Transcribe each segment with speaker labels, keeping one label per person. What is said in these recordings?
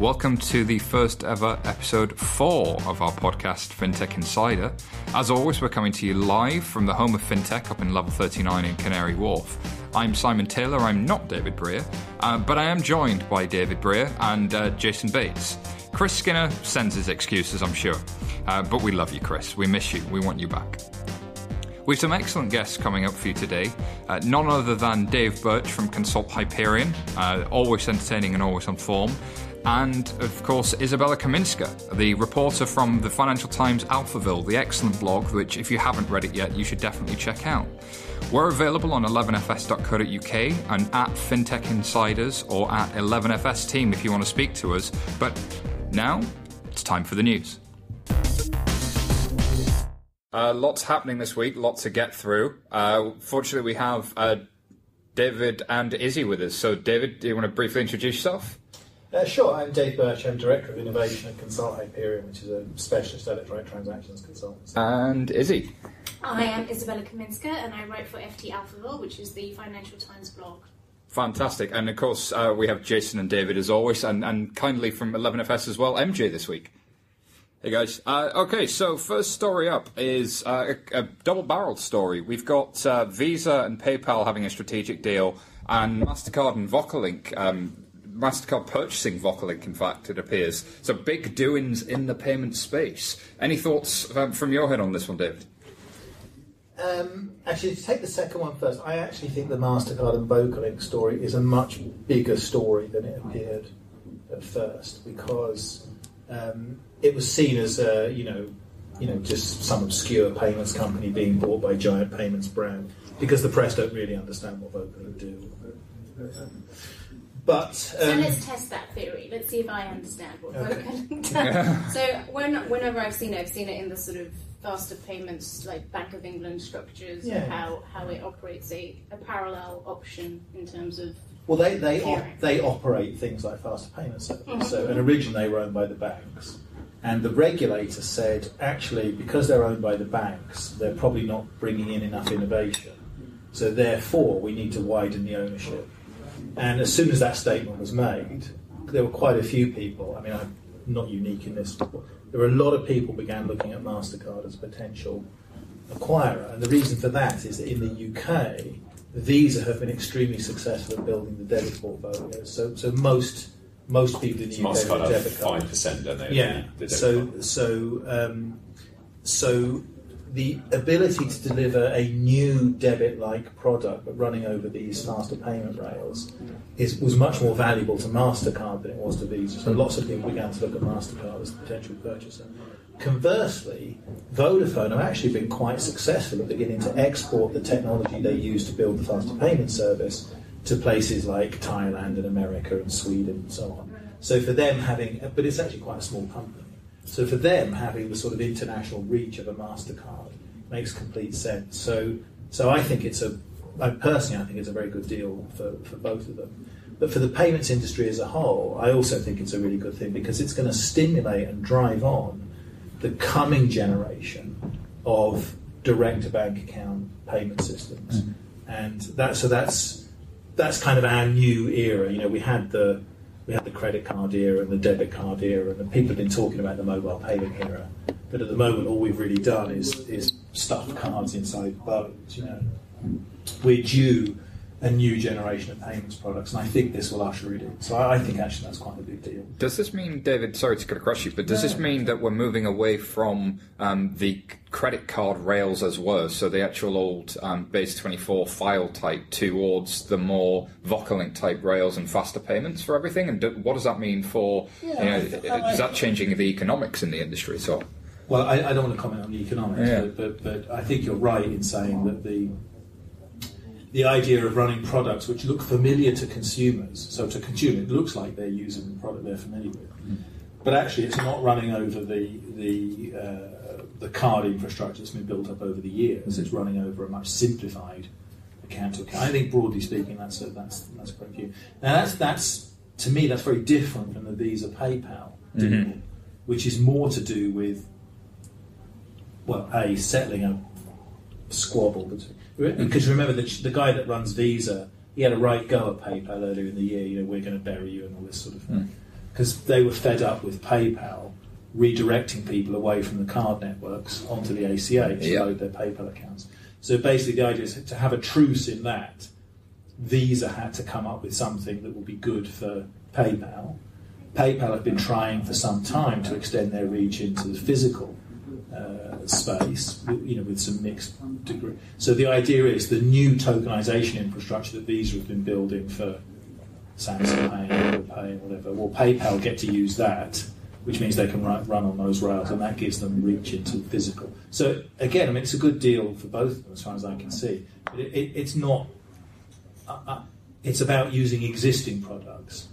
Speaker 1: Welcome to the first ever episode four of our podcast, FinTech Insider. As always, we're coming to you live from the home of FinTech up in level 39 in Canary Wharf. I'm Simon Taylor, I'm not David Brear, uh, but I am joined by David Brear and uh, Jason Bates. Chris Skinner sends his excuses, I'm sure. Uh, but we love you, Chris. We miss you. We want you back. We've some excellent guests coming up for you today. Uh, none other than Dave Birch from Consult Hyperion, uh, always entertaining and always on form. And of course, Izabella Kaminska, the reporter from the Financial Times Alphaville, the excellent blog, which, if you haven't read it yet, you should definitely check out. We're available on 11fs.co.uk and at FinTech Insiders or at 11fs Team if you want to speak to us. But now, it's time for the news. Uh, lots happening this week, lots to get through. Uh, fortunately, we have uh, David and Izzy with us. So, David, do you want to briefly introduce yourself?
Speaker 2: Uh, sure, I'm Dave Birch. I'm Director of Innovation at Consult Hyperion, which is a specialist electronic transactions consultancy.
Speaker 1: And Izzy.
Speaker 3: I am Izabella Kaminska and I write for FT Alphaville, which is the Financial Times blog.
Speaker 1: Fantastic. And of course, uh, we have Jason and David as always, and, and kindly from 11FS as well, MJ this week. Hey guys. Uh, okay, so first story up is uh, a, a double barreled story. We've got uh, Visa and PayPal having a strategic deal, and MasterCard and Vocalink. Um, MasterCard purchasing Vocalink, in fact, it appears. So big doings in the payment space. Any thoughts um, from your head on this one, David?
Speaker 2: Um, actually, to take the second one first, I actually think the MasterCard and Vocalink story is a much bigger story than it appeared at first because um, it was seen as a, you know, you know, just some obscure payments company being bought by a giant payments brand because the press don't really understand what Vocalink do. But
Speaker 3: So
Speaker 2: um,
Speaker 3: let's test that theory. Let's see if I understand what Vocalink does. so when, whenever I've seen it, I've seen it in the sort of faster payments, like Bank of England structures,
Speaker 2: Yeah.
Speaker 3: and how, how it operates a, a parallel option in terms of
Speaker 2: Well, they they, op- they operate things like faster payment services.
Speaker 3: Mhm.
Speaker 2: So, and originally they were owned by the banks, and the regulator said actually because they're owned by the banks, they're probably not bringing in enough innovation. So therefore, we need to widen the ownership. And as soon as that statement was made, there were quite a few people. I mean, I'm not unique in this. There were a lot of people began looking at Mastercard as a potential acquirer, and the reason for that is that in the UK, Visa have been extremely successful at building the debit portfolio. So, so most most people in the UK have a debit card.
Speaker 4: five percent, don't they?
Speaker 2: Yeah.
Speaker 4: The
Speaker 2: So
Speaker 4: card.
Speaker 2: so um, so the ability to deliver a new debit-like product, but running over these faster payment rails, is was much more valuable to Mastercard than it was to Visa. So lots of people began to look at Mastercard as a potential purchaser. Conversely, Vodafone have actually been quite successful at beginning to export the technology they use to build the faster payment service to places like Thailand and America and Sweden and so on. So for them having, but it's actually quite a small company. So for them having the sort of international reach of a Mastercard makes complete sense. So so I think it's a, I personally I think it's a very good deal for, for both of them. But for the payments industry as a whole, I also think it's a really good thing because it's going to stimulate and drive on the coming generation of direct bank account payment systems. Mm-hmm. And that so that's that's kind of our new era. You know, we had the we had the credit card era and the debit card era, and people have been talking about the mobile payment era. But at the moment, all we've really done is is stuff cards inside boats. You know, we're due a new generation of payments products, and I think this will usher it in. So I, I think actually that's quite a big deal.
Speaker 1: Does this mean, David? Sorry to cut across you, but does this
Speaker 2: No.
Speaker 1: mean that we're moving away from um, the credit card rails as were, so the actual old um, base twenty four file type, towards the more Vocalink type rails and faster payments for everything? And do, what does that mean for?
Speaker 2: Yeah,
Speaker 1: you know,
Speaker 2: I th- I-
Speaker 1: is that changing the economics in the industry? So,
Speaker 2: Well, I, I don't want to comment on the economics,
Speaker 1: Yeah.
Speaker 2: but, but, but I think you're right in saying that the the idea of running products which look familiar to consumers, so to consumer, it looks like they're using the product they're familiar with, but actually it's not running over the the uh, the card infrastructure that's been built up over the years. It's running over a much simplified account to account. I think broadly speaking, that's a, that's that's quite view. Now that's that's to me that's very different from the Visa PayPal deal,
Speaker 1: Mhm.
Speaker 2: which is more to do with well, a settling a squabble between. Because remember the the guy that runs Visa, he had a right go at PayPal earlier in the year. You know, we're going to bury you and all this sort of thing. Hmm. because they were fed up with PayPal redirecting people away from the card networks onto the ACH to
Speaker 1: Yeah.
Speaker 2: load their PayPal accounts. So basically, the idea is to have a truce in that. Visa had to come up with something that would be good for PayPal. PayPal have been trying for some time to extend their reach into the physical space, you know, with some mixed degree. So the idea is the new tokenization infrastructure that Visa have been building for Samsung Pay, Apple Pay, whatever. Well, PayPal get to use that, which means they can run, run on those rails, and that gives them reach into physical. So again, I mean, it's a good deal for both of them, as far as I can see. But it, it, it's not. Uh, uh, it's about using existing products.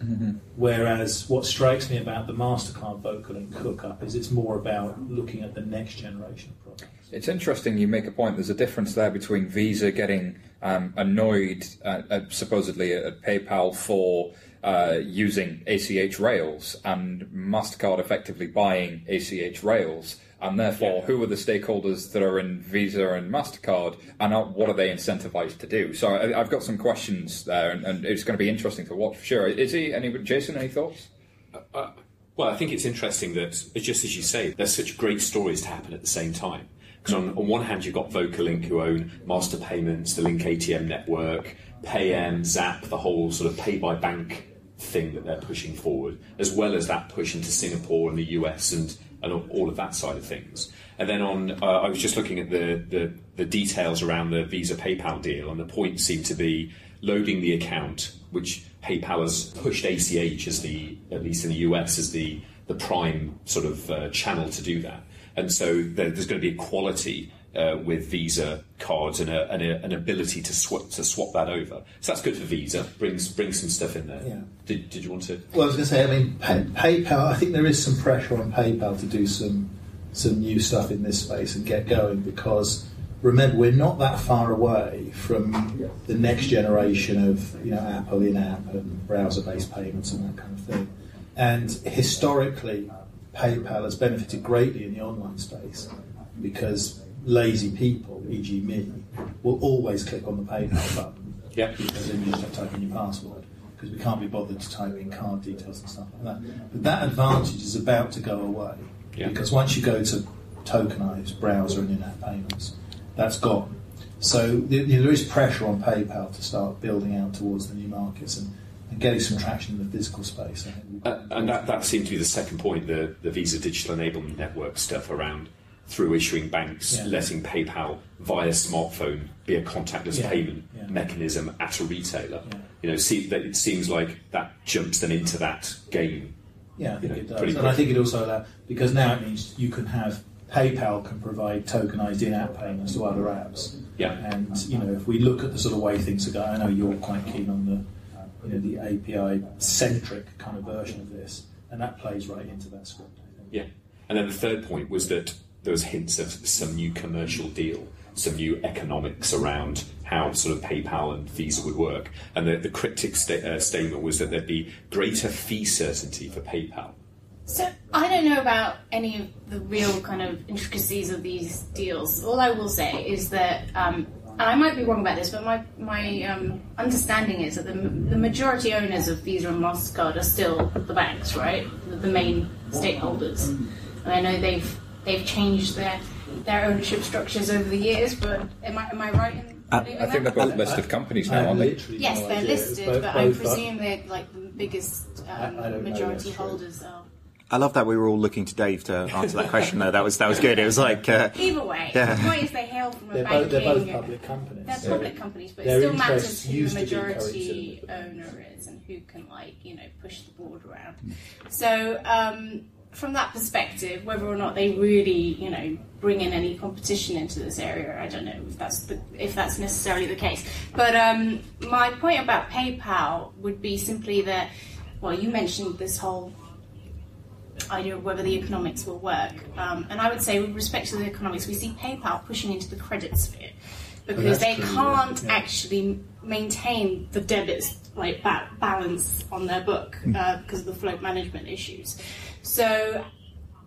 Speaker 2: Whereas what strikes me about the Mastercard Vocalink hookup is it's more about looking at the next generation of products.
Speaker 1: It's interesting you make a point. There's a difference there between Visa getting um, annoyed, uh, uh, supposedly at PayPal for uh, using ACH rails and MasterCard effectively buying ACH rails. And therefore, who are the stakeholders that are in Visa and MasterCard, and what are they incentivized to do? So I, I've got some questions there, and, and it's going to be interesting to watch for sure. Is he, any, Jason, any thoughts?
Speaker 4: Uh, well, I think it's interesting that, just as you say, there's such great stories to happen at the same time. Because on, on one hand, you've got Vocalink, who own Faster Payments, the Link ATM network, PayM, Zapp, the whole sort of pay by bank thing that they're pushing forward, as well as that push into Singapore and the US and, and all of that side of things. And then on, uh, I was just looking at the, the, the details around the Visa PayPal deal, and the point seemed to be loading the account, which PayPal has pushed ACH as the, at least in the US, as the, the prime sort of uh, channel to do that. And so there, there's going to be equality uh, with Visa cards and, a, and a, an ability to swap to swap that over. So that's good for Visa. Brings brings some stuff in there.
Speaker 2: Yeah.
Speaker 4: Did, did you want to?
Speaker 2: Well, I was going to say, I mean, pay, PayPal. I think there is some pressure on PayPal to do some some new stuff in this space and get going because remember we're not that far away from the next generation of you know Apple in-app and browser-based payments and that kind of thing. And historically, PayPal has benefited greatly in the online space because lazy people, e.g., me, will always click on the PayPal button
Speaker 4: Yeah.
Speaker 2: because then you just have to type in your password because we can't be bothered to type in card details and stuff like that. But that advantage is about to go away
Speaker 4: Yeah.
Speaker 2: because once you go to tokenized browser and in-app payments, that's gone. So there, there is pressure on PayPal to start building out towards the new markets and, and getting some traction in the physical space.
Speaker 4: Uh, and that, that seemed to be the second point, the, the Visa Digital Enablement Network stuff around through issuing banks
Speaker 2: Yeah.
Speaker 4: letting PayPal via smartphone be a contactless
Speaker 2: Yeah.
Speaker 4: payment
Speaker 2: Yeah.
Speaker 4: mechanism at a retailer. You know, see, that it seems like that jumps them into that game.
Speaker 2: Yeah, I think
Speaker 4: Yeah,
Speaker 2: it does. And I think it also allows, because now it means you can have PayPal can provide tokenized in-app payments to other apps.
Speaker 4: Yeah.
Speaker 2: And you know, if we look at the sort of way things are going, I know you're quite keen on the you know the API centric kind of version of this, and that plays right into that script. I think.
Speaker 4: Yeah. And then the third point was that was hints of some new commercial deal, some new economics around how sort of PayPal and Visa would work. And the, the cryptic sta- uh, statement was that there'd be greater fee certainty for PayPal.
Speaker 3: So I don't know about any of the real kind of intricacies of these deals. All I will say is that, um, and I might be wrong about this, but my my um, understanding is that the, the majority owners of Visa and Mastercard are still the banks, right? The, the main stakeholders. And I know they've they've changed their their ownership structures over the years, but am I am I right in believing
Speaker 1: I think they're both listed companies now, aren't they?
Speaker 3: Yes, they're listed,
Speaker 2: both-
Speaker 3: but I
Speaker 2: both are-
Speaker 3: presume they're like the biggest um,
Speaker 2: I- I
Speaker 3: majority holders are.
Speaker 5: I love that we were all looking to Dave to answer that question. Though that was that was good. It was like uh,
Speaker 3: Either way,
Speaker 5: Yeah.
Speaker 3: the point is they hail from a
Speaker 2: They're
Speaker 3: banking.
Speaker 2: both, they're both public companies.
Speaker 3: They're
Speaker 2: so-
Speaker 3: public companies, but
Speaker 2: their
Speaker 3: it still matters who the
Speaker 2: used to be
Speaker 3: majority owner is and who can, like, you know, push the board around. So, um, from that perspective, whether or not they really, you know, bring in any competition into this area, I don't know if that's the, if that's necessarily the case. But um, my point about PayPal would be simply that, well, you mentioned this whole idea of whether the economics will work. Um, and I would say, with respect to the economics, we see PayPal pushing into the credit sphere because they
Speaker 2: true,
Speaker 3: can't
Speaker 2: yeah.
Speaker 3: actually maintain the debit like ba- balance on their book uh, because of the float management issues. So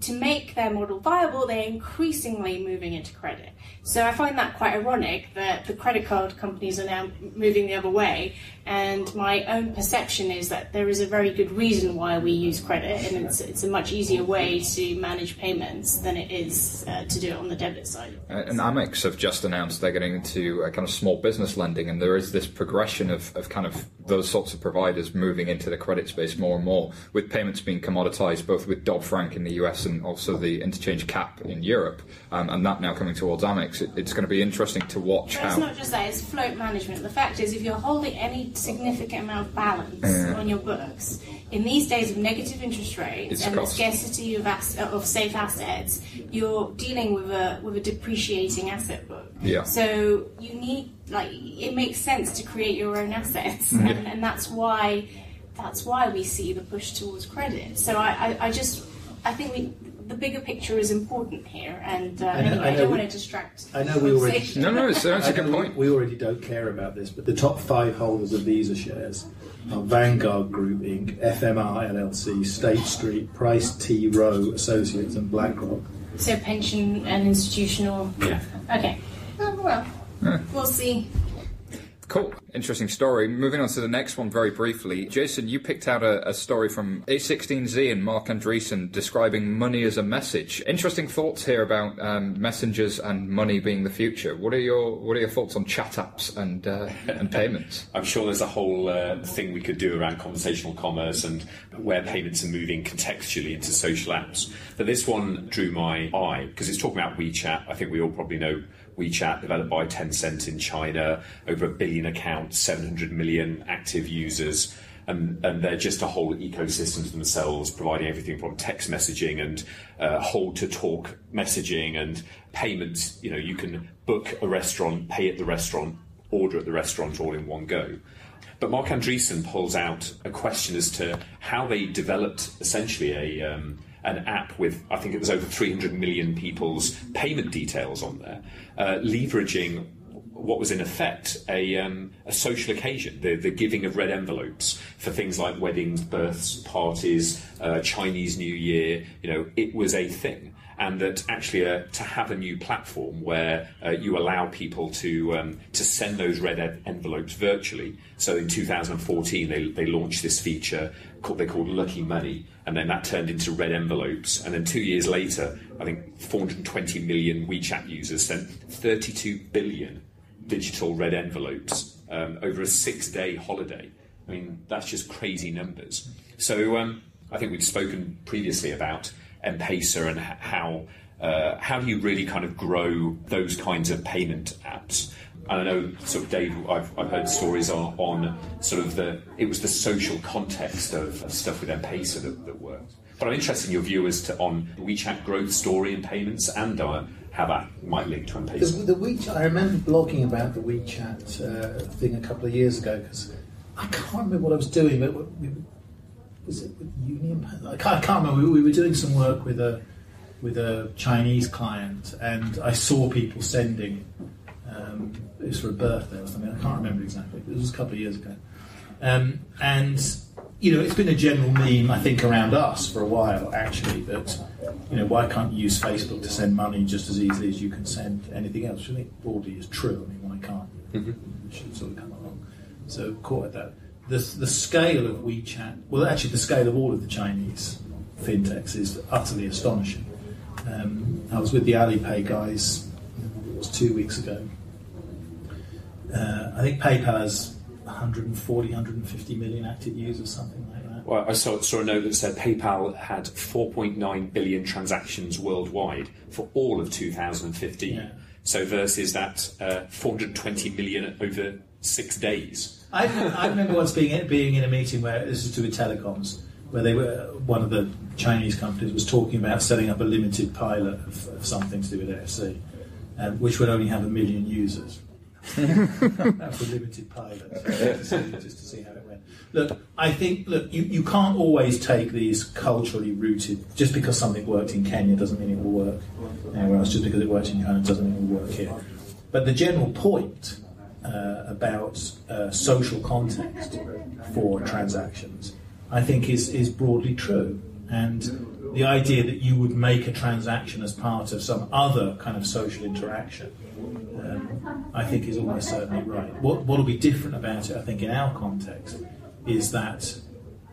Speaker 3: to make their model viable, they're increasingly moving into credit. So I find that quite ironic that the credit card companies are now moving the other way. And my own perception is that there is a very good reason why we use credit, and it's, it's a much easier way to manage payments than it is uh, to do it on the debit side.
Speaker 1: Uh, And Amex have just announced they're getting into a kind of small business lending, and there is this progression of, of kind of those sorts of providers moving into the credit space more and more, with payments being commoditized, both with Dodd Frank in the US and also the interchange cap in Europe, um, and that now coming towards Amex. It, it's going to be interesting to watch
Speaker 3: But it's not just that, it's float management. The fact is, if you're holding any significant amount of balance on your books, in these days of negative interest rates
Speaker 1: It's
Speaker 3: and the scarcity of, ass- of safe assets, you're dealing with a with a depreciating asset book.
Speaker 1: Yeah.
Speaker 3: So you need like it makes sense to create your own assets, mm-hmm. and, and that's why that's why we see the push towards credit. So I, I, I just I think we. The bigger picture is important here, and uh,
Speaker 2: I know-
Speaker 3: anyway,
Speaker 2: I
Speaker 3: I, don't
Speaker 2: we-
Speaker 3: want to distract.
Speaker 2: I know we already-
Speaker 1: No, no, it's, that's a
Speaker 2: I
Speaker 1: good point.
Speaker 2: We already don't care about this, but the top five holders of Visa shares are Vanguard Group Inc., FMR LLC, State Street, Price T. Rowe Associates, and BlackRock.
Speaker 3: So pension and institutional.
Speaker 4: Yeah.
Speaker 3: Okay. Oh, well, we'll see.
Speaker 1: Cool. Interesting story. Moving on to the next one very briefly. Jason, you picked out a, a story from A16Z and Mark Andreessen describing money as a message. Interesting thoughts here about um, messengers and money being the future. What are your What are your thoughts on chat apps and uh, and payments?
Speaker 4: I'm sure there's a whole uh, thing we could do around conversational commerce and where payments are moving contextually into social apps. But this one drew my eye because it's talking about WeChat. I think we all probably know WeChat, developed by Tencent in China, over a billion accounts, 700 million active users. And, and they're just a whole ecosystem to themselves, providing everything from text messaging and uh, hold to talk messaging and payments. You know, you can book a restaurant, pay at the restaurant, order at the restaurant all in one go. But Mark Andreessen pulls out a question as to how they developed essentially a um, an app with I think it was over 300 million people's payment details on there, uh, leveraging what was in effect a, um, a social occasion, the, the giving of red envelopes for things like weddings, births, parties, uh, Chinese New Year. You know, it was a thing and that actually uh, to have a new platform where uh, you allow people to um, to send those red en- envelopes virtually. So in 2014, they, they launched this feature called they called Lucky Money, and then that turned into red envelopes. And then two years later, I think 420 million WeChat users sent 32 billion digital red envelopes um, over a six-day holiday. I mean, that's just crazy numbers. So um, I think we've spoken previously about M-Pesa and how uh, how do you really kind of grow those kinds of payment apps? And I know, sort of, Dave, I've, I've heard stories on, on sort of the it was the social context of, of stuff with M-Pesa that, that worked. But I'm interested in your view as to on the WeChat growth story in payments and uh, how that might link to
Speaker 2: The,
Speaker 4: M-Pesa.
Speaker 2: the WeChat, I remember blogging about the WeChat uh, thing a couple of years ago because I can't remember what I was doing, but was it with Union? I can't, I can't remember. We, we were doing some work with a with a Chinese client, and I saw people sending. Um, it was for a birthday or something. I can't remember exactly. It was a couple of years ago, um, and you know, it's been a general meme, I think, around us for a while, actually, that, you know, why can't you use Facebook to send money just as easily as you can send anything else? Which I think broadly is true. I mean, why can't you? It should sort of come along. So, caught at that. The, the scale of WeChat, well, actually, the scale of all of the Chinese fintechs is utterly astonishing. Um, I was with the Alipay guys, it was two weeks ago. Uh, I think PayPal has 140, 150 million active users, something like that.
Speaker 4: Well, I saw, saw a note that said PayPal had 4.9 billion transactions worldwide for all of 2015.
Speaker 2: Yeah.
Speaker 4: So versus that uh, 420 million over six days.
Speaker 2: I, I remember once being in, being in a meeting where this is to do with telecoms, where they were one of the Chinese companies was talking about setting up a limited pilot of, of something to do with NFC, um, which would only have a million users. That's a limited pilot, just to, see, just to see how it went. Look, I think look, you, you can't always take these culturally rooted. Just because something worked in Kenya doesn't mean it will work anywhere else. Just because it worked in China doesn't mean it will work here. But the general point uh, about uh, social context for transactions, I think, is is broadly true. And the idea that you would make a transaction as part of some other kind of social interaction, um, I think is almost certainly right. What will be different about it, I think, in our context, is that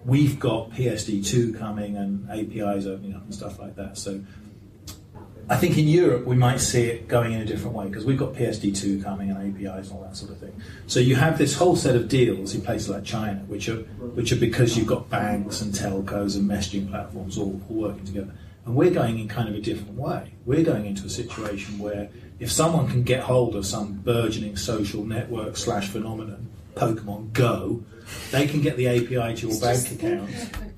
Speaker 2: we've got PSD2 coming and APIs opening up and stuff like that. So I think in Europe we might see it going in a different way because we've got PSD2 coming and APIs and all that sort of thing. So you have this whole set of deals in places like China, which are which are because you've got banks and telcos and messaging platforms all, all working together. And we're going in kind of a different way. We're going into a situation where if someone can get hold of some burgeoning social network slash phenomenon, Pokemon Go, they can get the API to your bank account.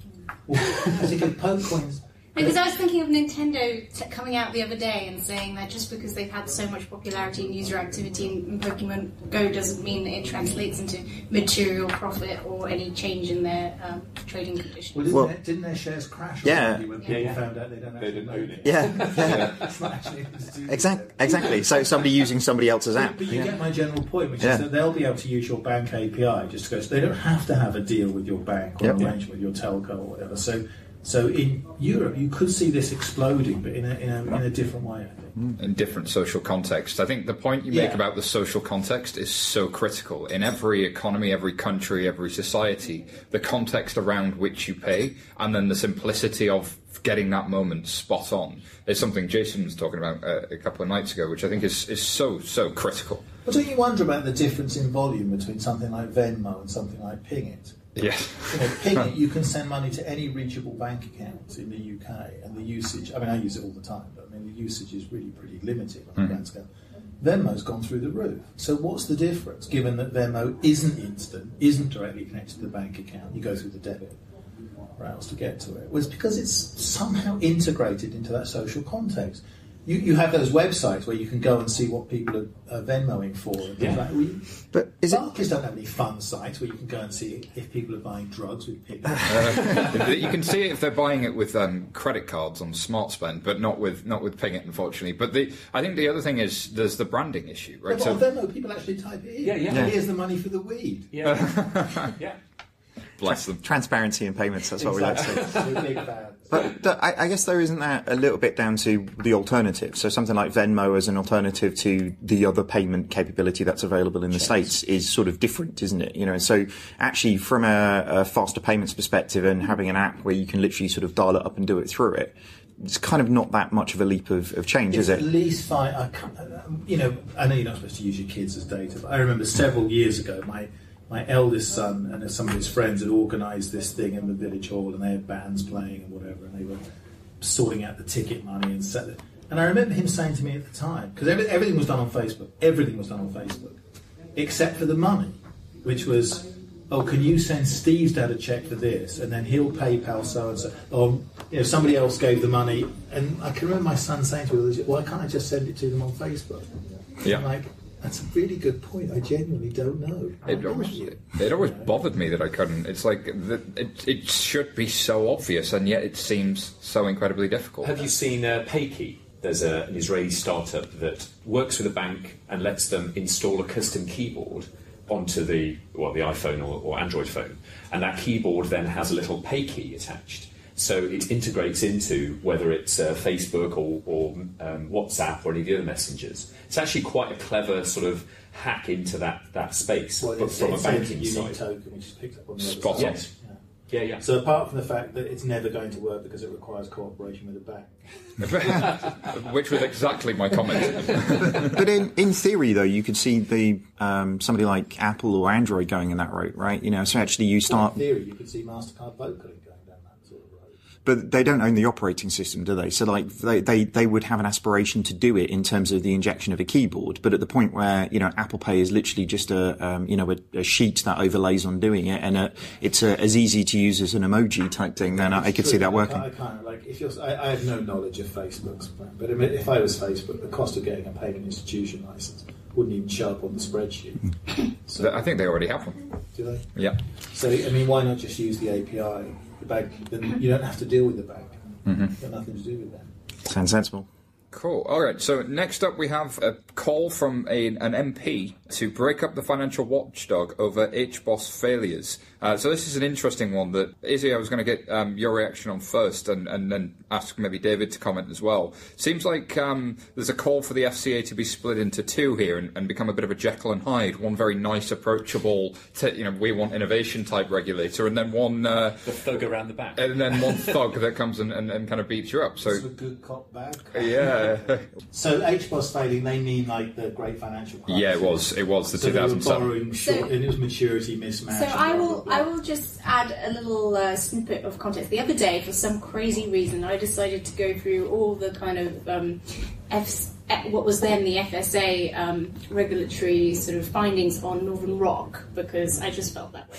Speaker 2: Well, I think Pokemon
Speaker 3: because I was thinking of Nintendo t- coming out the other day and saying that just because they've had so much popularity and user activity in Pokemon Go doesn't mean it translates into material profit or any change in their um, trading conditions.
Speaker 2: Well, didn't,
Speaker 5: Well-
Speaker 2: their, didn't their shares crash?
Speaker 5: Yeah.
Speaker 2: already When people
Speaker 4: Yeah, yeah.
Speaker 2: found out they don't,
Speaker 4: They didn't
Speaker 2: own
Speaker 4: own it.
Speaker 5: Yeah, yeah.
Speaker 2: It's not actually anything to do with
Speaker 5: Exact,
Speaker 2: it.
Speaker 5: exactly. So somebody using somebody else's app.
Speaker 2: But you
Speaker 5: Yeah.
Speaker 2: get my general point, which
Speaker 5: Yeah.
Speaker 2: is that they'll be able to use your bank API just to go. So they don't have to have a deal with your bank or
Speaker 5: Yep.
Speaker 2: an arrangement with your telco or whatever. So, so in Europe, you could see this exploding, but in a, in a, in a different way. I think.
Speaker 1: in different social contexts. I think the point you make
Speaker 2: Yeah.
Speaker 1: about the social context is so critical. In every economy, every country, every society, the context around which you pay and then the simplicity of getting that moment spot on is something Jason was talking about uh, a couple of nights ago, which I think is, is so, so critical.
Speaker 2: But don't you wonder about the difference in volume between something like Venmo and something like Ping
Speaker 1: Yeah.
Speaker 2: You Pingit, you can send money to any reachable bank account in the UK, and the usage. I mean, I use it all the time, but I mean, the usage is really pretty limited on a mm-hmm. grand scale. Venmo's gone through the roof. So what's the difference? Given that Venmo isn't instant, isn't directly connected to the bank account, you go through the debit rails to get to it. Was because it's somehow integrated into that social context. You, you have those websites where you can go and see what people are, are Venmoing for.
Speaker 4: Yeah.
Speaker 2: like, well, you-
Speaker 5: But is it?
Speaker 2: Barclays don't have any fun sites where you can go and see if people are buying drugs with Ping.
Speaker 1: you can see it if they're buying it with um, credit cards on Smart Spend, but not with not with Pingit, unfortunately. But the I think the other thing is there's the branding issue, right?
Speaker 2: but on Venmo, people actually type it in.
Speaker 4: Yeah, yeah.
Speaker 5: Yeah.
Speaker 2: Here's the money for the weed.
Speaker 4: Yeah. yeah.
Speaker 1: Bless them.
Speaker 5: Transparency in payments. That's what we like to say.
Speaker 2: We're big fans.
Speaker 5: But th- I, I guess though, isn't that a little bit down to the alternative? So something like Venmo as an alternative to the other payment capability that's available in the states is sort of different, isn't it? You know, so actually from a, a faster payments perspective and having an app where you can literally sort of dial it up and do it through it, it's kind of not that much of a leap of, of change,
Speaker 2: It's
Speaker 5: is it?
Speaker 2: at least five. I can't, you know, I know you're not supposed to use your kids as data, but I remember several years ago, my my eldest son and some of his friends had organised this thing in the village hall, and they had bands playing and whatever, and they were sorting out the ticket money and set it. And I remember him saying to me at the time, because every, everything was done on Facebook, everything was done on Facebook, except for the money, which was, oh, can you send Steve's dad a check for this, and then he'll PayPal so and so, or you know somebody else gave the money, and I can remember my son saying to me, why can't I just send it to them on Facebook?
Speaker 1: Yeah.
Speaker 2: I'm like, that's a really good point. I genuinely don't know.
Speaker 1: It always, it always bothered me that I couldn't. It's like the, it, it should be so obvious, and yet it seems so incredibly difficult.
Speaker 4: Have you seen uh, Paykey? There's a, an Israeli startup that works with a bank and lets them install a custom keyboard onto the well the iPhone or, or Android phone, and that keyboard then has a little Paykey attached. So it integrates into whether it's uh, Facebook or, or um, WhatsApp or any of the other messengers. It's actually quite a clever sort of hack into that, that space,
Speaker 2: Well,
Speaker 4: but
Speaker 2: it's,
Speaker 4: from
Speaker 2: it's
Speaker 4: a
Speaker 2: a
Speaker 4: banking
Speaker 2: unique
Speaker 4: side.
Speaker 2: token, which is picked up on the
Speaker 1: Spot
Speaker 2: other
Speaker 1: on.
Speaker 2: side.
Speaker 4: Yes.
Speaker 2: Yeah.
Speaker 4: Yeah, yeah.
Speaker 2: So apart from the fact that it's never going to work because it requires cooperation with the bank,
Speaker 1: Which was exactly my comment.
Speaker 5: But in, in theory, though, you could see the um, somebody like Apple or Android going in that route, right? You know, so actually you start,
Speaker 2: in theory, you could see Mastercard Vocalink going down that sort of road.
Speaker 5: But they don't own the operating system, do they? So like they, they, they would have an aspiration to do it in terms of the injection of a keyboard, but at the point where you know Apple Pay is literally just a um, you know a, a sheet that overlays on doing it, and a, it's a, as easy to use as an emoji type thing, then I, I could see that working.
Speaker 2: can't, I can't like if you're. I, I have no knowledge of Facebook's, plan, but if I was Facebook, the cost of getting a payment institution license wouldn't even show up on the spreadsheet. So
Speaker 1: I think they already have one.
Speaker 2: do they?
Speaker 1: Yeah.
Speaker 2: So I mean, why not just use the API? The bank, then you don't have to deal with the bank.
Speaker 1: Mm-hmm.
Speaker 2: You've got nothing to do with them.
Speaker 5: Sounds sensible.
Speaker 1: Cool. All right. So next up, we have a call from a, an MP to break up the financial watchdog over HBOS failures. Uh, so this is an interesting one that Izzy, I was going to get um, your reaction on first, and, and then ask maybe David to comment as well. Seems like um, there's a call for the FCA to be split into two here and, and, become a bit of a Jekyll and Hyde. One very nice, approachable, t- you know, we want innovation type regulator, and then one uh,
Speaker 4: the thug around the back,
Speaker 1: and then one thug that comes and, and, and, kind of beats you up. So
Speaker 2: it's a good cop, bad cop.
Speaker 1: Yeah.
Speaker 2: so HBOS failing, they mean like the great financial crisis.
Speaker 1: Yeah, it was. It was the
Speaker 2: so
Speaker 1: 2007.
Speaker 2: Short, so, and it was maturity mismatch.
Speaker 3: So I will, I will just add a little uh, snippet of context. The other day, for some crazy reason, I decided to go through all the kind of um, F- what was then the FSA um, regulatory sort of findings on Northern Rock because I just felt that way.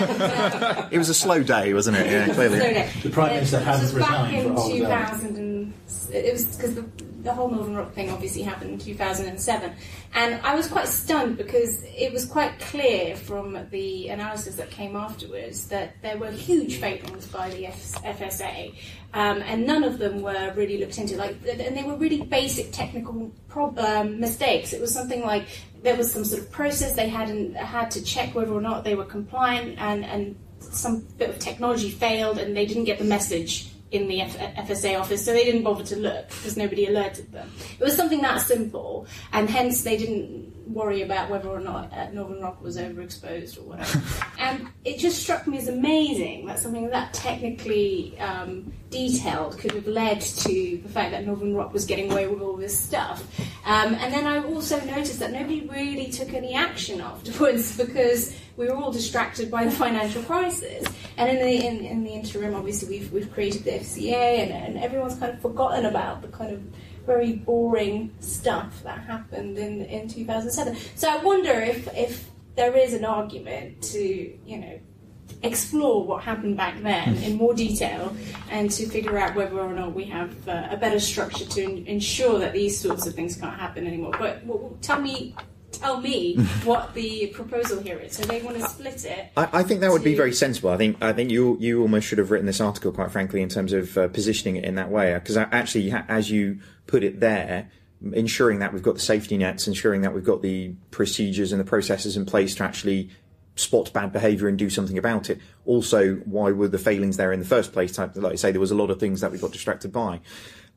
Speaker 5: And, uh, it was a slow day, wasn't it? Yeah, clearly.
Speaker 2: The Prime Minister hadn't resigned for a whole
Speaker 3: day it was because the, the whole Northern Rock thing obviously happened in 2007. And I was quite stunned because it was quite clear from the analysis that came afterwards that there were huge failings by the FSA, um, and none of them were really looked into. Like, and they were really basic technical prob- um, mistakes. It was something like there was some sort of process they hadn't had to check whether or not they were compliant, and and some bit of technology failed, and they didn't get the message in the F- FSA office, so they didn't bother to look because nobody alerted them. It was something that simple, and hence they didn't worry about whether or not uh, Northern Rock was overexposed or whatever. and it just struck me as amazing that something that technically um, detailed could have led to the fact that Northern Rock was getting away with all this stuff. Um, and then I also noticed that nobody really took any action afterwards because we were all distracted by the financial crisis. And in the in, in the interim, obviously, we've we've created the FCA, and, and everyone's kind of forgotten about the kind of very boring stuff that happened in, in 2007. So I wonder if, if there is an argument to, you know, explore what happened back then in more detail and to figure out whether or not we have uh, a better structure to in- ensure that these sorts of things can't happen anymore. But well, tell me tell me what the proposal here is. So they want to split it.
Speaker 5: I, I think that would be very sensible. I think I think you you almost should have written this article, quite frankly, in terms of uh, positioning it in that way. Because actually, as you put it there, ensuring that we've got the safety nets, ensuring that we've got the procedures and the processes in place to actually spot bad behaviour and do something about it. Also, why were the failings there in the first place? Like I say, there was a lot of things that we got distracted by.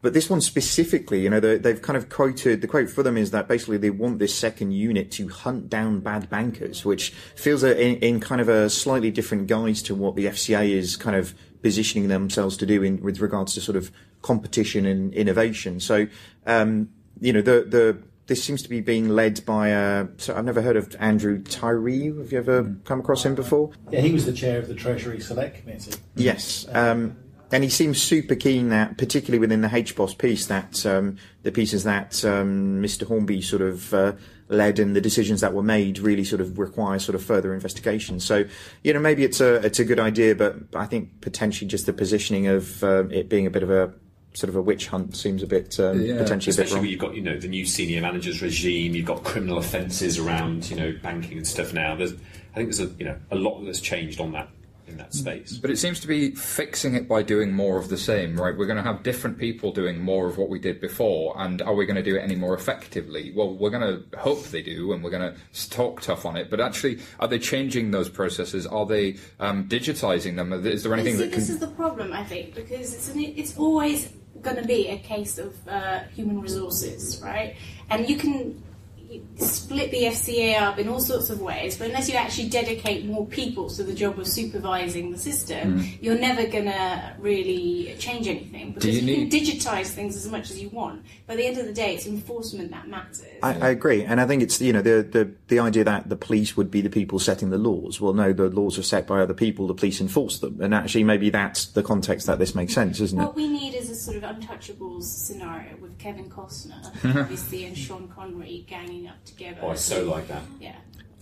Speaker 5: But this one specifically, you know, they've kind of quoted, the quote for them is that basically they want this second unit to hunt down bad bankers, which feels in, in, kind of a slightly different guise to what the FCA is kind of positioning themselves to do in, with regards to sort of competition and innovation. So, um, you know, the, the, this seems to be being led by. Uh, so I've never heard of Andrew Tyrie. Have you ever come across him before?
Speaker 2: Yeah, he was the chair of the Treasury Select Committee.
Speaker 5: Yes. Um, and he seems super keen that, particularly within the HBOS piece, that um, the pieces that um, Mr. Hornby sort of uh, led and the decisions that were made really sort of require sort of further investigation. So, you know, maybe it's a it's a good idea, but I think potentially just the positioning of uh, it being a bit of a sort of a witch hunt seems a bit um, yeah. potentially
Speaker 4: Especially
Speaker 5: a bit wrong.
Speaker 4: you've got you know the new senior managers regime, you've got criminal offences around you know banking and stuff now. There's I think there's a you know a lot that's changed on that in that space.
Speaker 1: But it seems to be fixing it by doing more of the same, right? We're going to have different people doing more of what we did before, and are we going to do it any more effectively? Well, we're going to hope they do, and we're going to talk tough on it. But actually, are they changing those processes? Are they um, digitizing them? Is there anything
Speaker 3: see,
Speaker 1: that can...
Speaker 3: This is the problem, I think, because it's an, it's always going to be a case of uh, human resources, right? And you can split the FCA up in all sorts of ways, but unless you actually dedicate more people to the job of supervising the system, mm. you're never going to really change anything because you, you, can digitize things as much as you want. But at the end of the day, it's enforcement that matters.
Speaker 5: I, I, agree, and I think it's you know the, the the idea that the police would be the people setting the laws. Well, no, the laws are set by other people. The police enforce them, and actually maybe that's the context that this makes sense, isn't
Speaker 3: what
Speaker 5: it?
Speaker 3: What we need is a sort of untouchables scenario with Kevin Costner, obviously, and Sean Connery ganging up together.
Speaker 4: Oh, I so like that.
Speaker 3: Yeah.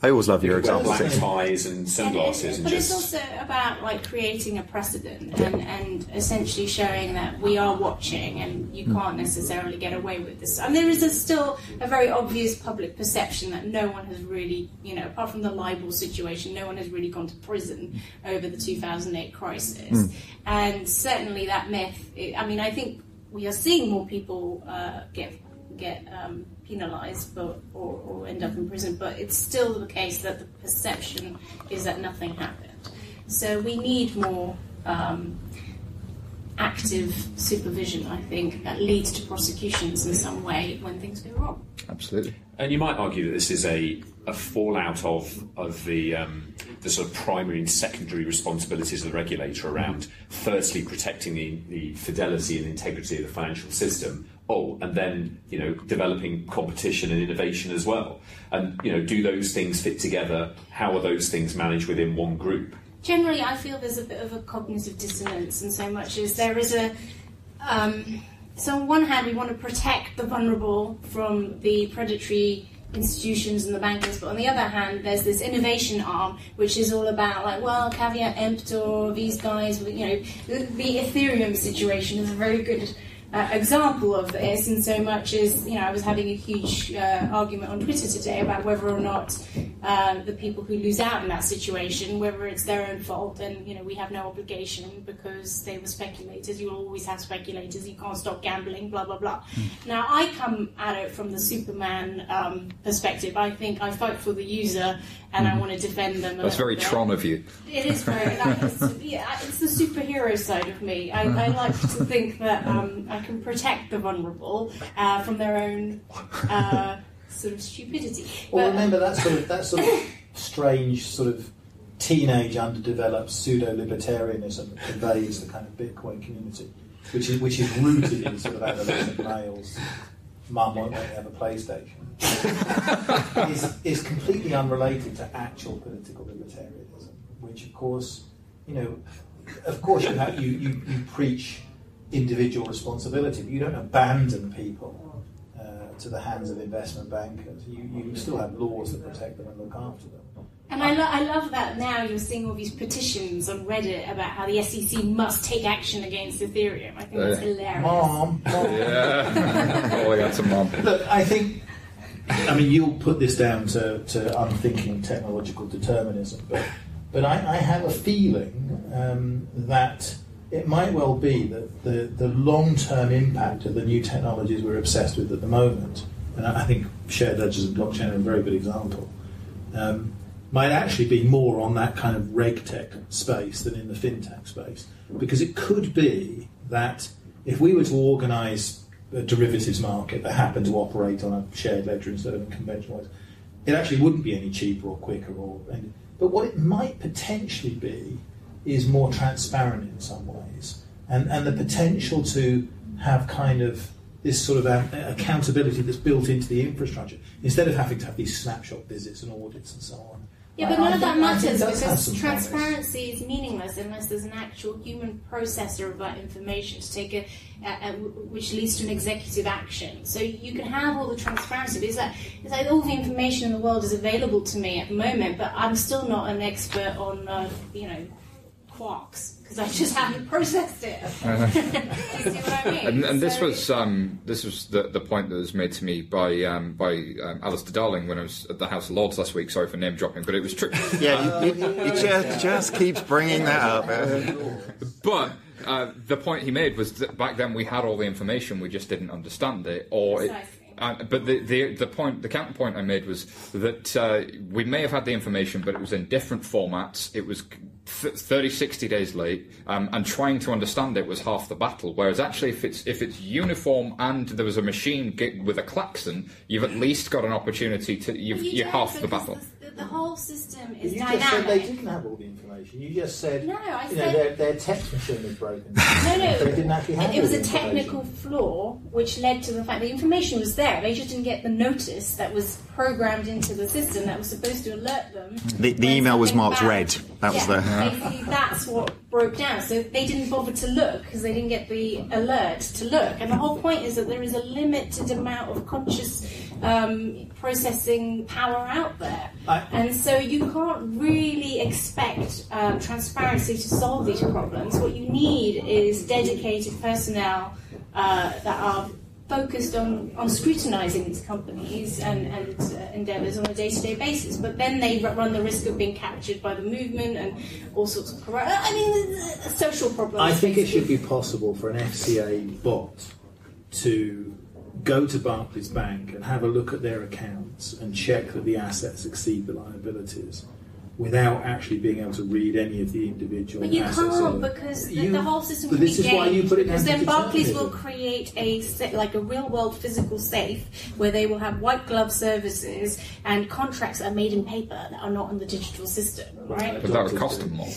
Speaker 5: I always love your example.
Speaker 4: Black ties and sunglasses, and,
Speaker 3: and,
Speaker 4: but
Speaker 3: just... it's also about like creating a precedent and, and essentially showing that we are watching, and you can't necessarily get away with this. And there is a, still a very obvious public perception that no one has really, you know, apart from the LIBOR situation, no one has really gone to prison over the 2008 crisis, mm. and certainly that myth. I mean, I think we are seeing more people uh, get get um, penalised, but or, or end up in prison. But it's still the case that the perception is that nothing happened. So we need more um, active supervision. I think that leads to prosecutions in some way when things go wrong.
Speaker 1: Absolutely.
Speaker 4: And you might argue that this is a, a fallout of of the um, the sort of primary and secondary responsibilities of the regulator around firstly protecting the, the fidelity and integrity of the financial system. Oh, and then you know developing competition and innovation as well. And you know, do those things fit together? How are those things managed within one group?
Speaker 3: Generally, I feel there's a bit of a cognitive dissonance, and so much as there is a. Um, so on one hand, we want to protect the vulnerable from the predatory institutions and the bankers, but on the other hand, there's this innovation arm which is all about like, well, caveat emptor, these guys, you know, the, the Ethereum situation is a very good uh, example of this, in so much as you know, I was having a huge uh, argument on Twitter today about whether or not uh, the people who lose out in that situation, whether it's their own fault, and you know, we have no obligation because they were speculators. You always have speculators. You can't stop gambling. Blah blah blah.
Speaker 1: Hmm.
Speaker 3: Now, I come at it from the Superman um, perspective. I think I fight for the user, and I want to defend them. a.
Speaker 1: That's very
Speaker 3: bit.
Speaker 1: Tron of you.
Speaker 3: It is very. Like, it's, yeah, it's the superhero side of me. I, I like to think that um, I can protect the vulnerable uh, from their own uh, sort of stupidity.
Speaker 2: Well,
Speaker 3: But-
Speaker 2: remember that sort of that sort of strange sort of teenage underdeveloped pseudo libertarianism that pervades the kind of Bitcoin community, which is which is rooted in sort of adolescent males. Mum won't let me have a PlayStation. is, is completely unrelated to actual political libertarianism, which of course, you know, of course you have you, you, you preach individual responsibility, but you don't abandon people uh, to the hands of investment bankers. You, you still have laws that protect them and look after them.
Speaker 3: And I, lo- I love that now you're seeing all these petitions on Reddit about how the SEC must take action against Ethereum. I think that's
Speaker 1: Uh,
Speaker 3: hilarious.
Speaker 2: Mom, mom.
Speaker 1: Yeah. oh, I got some mom.
Speaker 2: Look, I think, I mean, you'll put this down to, to unthinking technological determinism, but, but I, I have a feeling um, that it might well be that the, the long term impact of the new technologies we're obsessed with at the moment, and I I think shared ledgers and blockchain are a very good example, um, might actually be more on that kind of regtech space than in the fintech space. Because it could be that if we were to organise a derivatives market that happened to operate on a shared ledger instead of a conventional way, it actually wouldn't be any cheaper or quicker. Or any, but what it might potentially be is more transparent in some ways, and and the potential to have kind of this sort of a- accountability that's built into the infrastructure instead of having to have these snapshot visits and audits and so on.
Speaker 3: Yeah, but none of that matters because transparency is meaningless unless there's an actual human processor of that information to take a, a, a which leads to an executive action. So you can have all the transparency, but it's like, it's like all the information in the world is available to me at the moment, but I'm still not an expert on, uh, you know, quarks because I just haven't processed it. Do you see what I mean?
Speaker 1: And, and this
Speaker 3: So-
Speaker 1: was um, this was the, the point that was made to me by um, by um, Alistair Darling when I was at the House of Lords last week. Sorry for name dropping, but it was true.
Speaker 5: Yeah, you, you, you just, just keeps bringing that up.
Speaker 1: But uh, the point he made was that back then we had all the information, we just didn't understand it, or it, uh, but the, the the point, the counterpoint I made was that uh, we may have had the information, but it was in different formats. It was th- 30, 60 days late, um, and trying to understand it was half the battle. Whereas actually, if it's if it's uniform and there was a machine with a klaxon, you've at least got an opportunity to you've,
Speaker 3: You
Speaker 1: you're half the battle.
Speaker 3: The, the whole system is
Speaker 2: You
Speaker 3: dynamic.
Speaker 2: just said they didn't have all the information. You just said,
Speaker 3: No, I
Speaker 2: you know,
Speaker 3: said-
Speaker 2: their, their text machine was broken.
Speaker 3: No, no.
Speaker 2: They didn't actually have
Speaker 3: it was a technical flaw which led to the fact the information was there. They just didn't get the notice that was programmed into the system that was supposed to alert them.
Speaker 5: The, the email was marked
Speaker 3: bad-
Speaker 5: red. That was
Speaker 3: yeah,
Speaker 5: the.
Speaker 3: basically that's what broke down. So they didn't bother to look because they didn't get the alert to look. And the whole point is that there is a limited amount of conscious um, processing power out there. And so you can't really expect um, transparency to solve these problems. What you need is dedicated personnel uh, that are focused on, on scrutinizing these companies and, and uh, endeavors on a day-to-day basis. But then they run the risk of being captured by the movement and all sorts of corrupt. I mean, social problems.
Speaker 2: I think it should be possible for an FCA bot to go to Barclays Bank and have a look at their accounts and check that the assets exceed the liabilities without actually being able to read any of the individual
Speaker 3: But you
Speaker 2: assets.
Speaker 3: can't
Speaker 2: or-
Speaker 3: because the,
Speaker 2: You-
Speaker 3: the whole system
Speaker 2: but
Speaker 3: can
Speaker 2: this
Speaker 3: be
Speaker 2: is why you
Speaker 3: gamed,
Speaker 2: put it
Speaker 3: because then Barclays will create a sa- like a real world physical safe where they will have white glove services and contracts that are made in paper that are not in the digital system, right?
Speaker 1: But that would cost them more.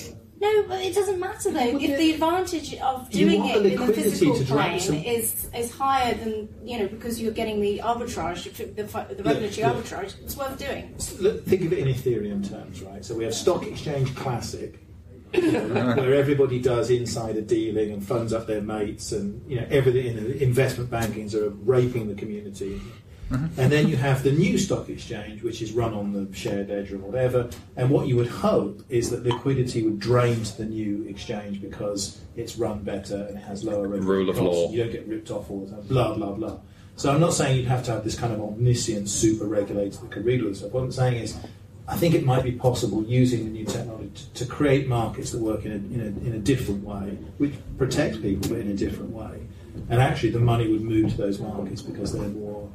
Speaker 3: No, but it doesn't matter though. If the advantage of doing it in the physical
Speaker 2: to
Speaker 3: plane
Speaker 2: some-
Speaker 3: is is higher than you know because you're getting the arbitrage, the, fi- the regulatory
Speaker 2: yeah.
Speaker 3: arbitrage. It's worth doing.
Speaker 2: Look, think of it in Ethereum terms, right? So we have Stock Exchange Classic, where everybody does insider dealing and funds up their mates, and you know everything. You know, investment bankings are raping the community. Mm-hmm. And then you have the new stock exchange, which is run on the shared ledger or whatever. And what you would hope is that liquidity would drain to the new exchange because it's run better and it has lower regulatory
Speaker 1: Rule of
Speaker 2: costs.
Speaker 1: law.
Speaker 2: You don't get ripped off all the time. Blah blah blah. So I'm not saying you'd have to have this kind of omniscient super regulator that could read all this stuff. What I'm saying is, I think it might be possible using the new technology to, to create markets that work in a, in, a, in a different way, which protect people but in a different way. And actually, the money would move to those markets because they're more.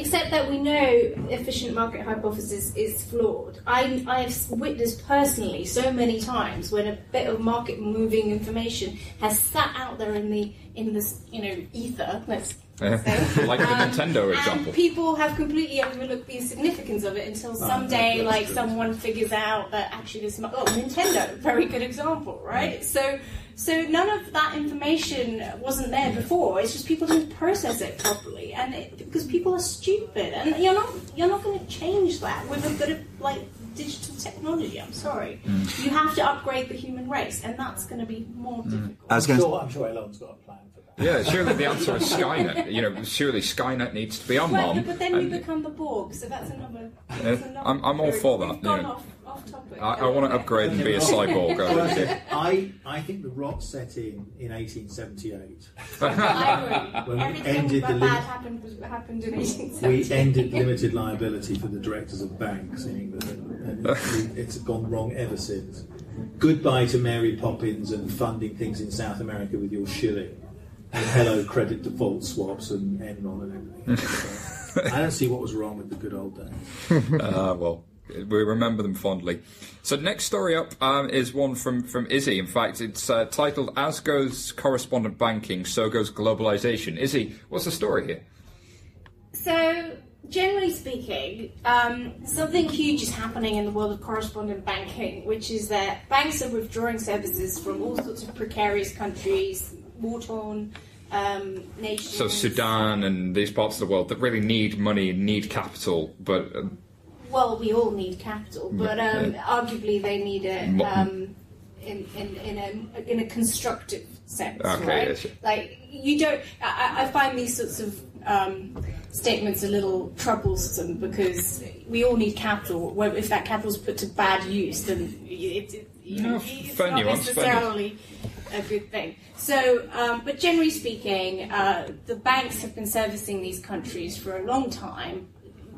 Speaker 3: Except that we know efficient market hypothesis is flawed. I, I have witnessed personally so many times when a bit of market moving information has sat out there in the in this you know ether. Let's say.
Speaker 1: like the
Speaker 3: Um,
Speaker 1: Nintendo
Speaker 3: and
Speaker 1: example.
Speaker 3: people have completely overlooked the significance of it until someday,
Speaker 2: that's
Speaker 3: like
Speaker 2: true.
Speaker 3: someone figures out that actually this. Oh, Nintendo, very good example, right? So, so none of that information wasn't there before. It's just people didn't process it properly, and it, because people are stupid, and you're not you're not going to change that with a bit of like digital technology. I'm sorry,
Speaker 1: Mm.
Speaker 3: you have to upgrade the human race, and that's going to be more difficult.
Speaker 5: I was
Speaker 2: I'm
Speaker 5: going to
Speaker 2: sure, I'm sure Elon's got a plan for that.
Speaker 1: Yeah, surely the answer is Skynet. You know, surely Skynet needs to be on
Speaker 3: Well,
Speaker 1: Mom.
Speaker 3: but then we become the Borg, so that's another.
Speaker 1: Yeah,
Speaker 3: That's another
Speaker 1: I'm- I'm all for that,
Speaker 3: gone
Speaker 1: yeah.
Speaker 3: Off, off topic.
Speaker 1: I, I want to upgrade and be a cyborg. I think.
Speaker 2: I, I think the rot set in in 1878. When we ended the
Speaker 3: bad happened happened in
Speaker 2: We ended limited liability for the directors of banks in England, and, and it, it's gone wrong ever since. Goodbye to Mary Poppins and funding things in South America with your shilling, and hello credit default swaps and Enron and everything. I don't see what was wrong with the good old days.
Speaker 1: Ah, well, we remember them fondly. So next story up um, is one from, from Izzy. In fact, it's uh, titled "As Goes Correspondent Banking, So Goes Globalization." Izzy, what's the story here?
Speaker 3: So, generally speaking, um, something huge is happening in the world of correspondent banking, which is that banks are withdrawing services from all sorts of precarious countries, war torn um, nations.
Speaker 1: So Sudan and these parts of the world that really need money and need capital, but uh,
Speaker 3: Well, we all need capital, but um, arguably they need it um, in, in, in, a, in a constructive sense,
Speaker 1: Okay,
Speaker 3: right?
Speaker 1: yes.
Speaker 3: Like you don't. I, I find these sorts of um, statements a little troublesome because we all need capital. Well, if that capital is put to bad use, then it, it, you know,
Speaker 1: No,
Speaker 3: it's not necessarily a good thing. So, um, but generally speaking, uh, the banks have been servicing these countries for a long time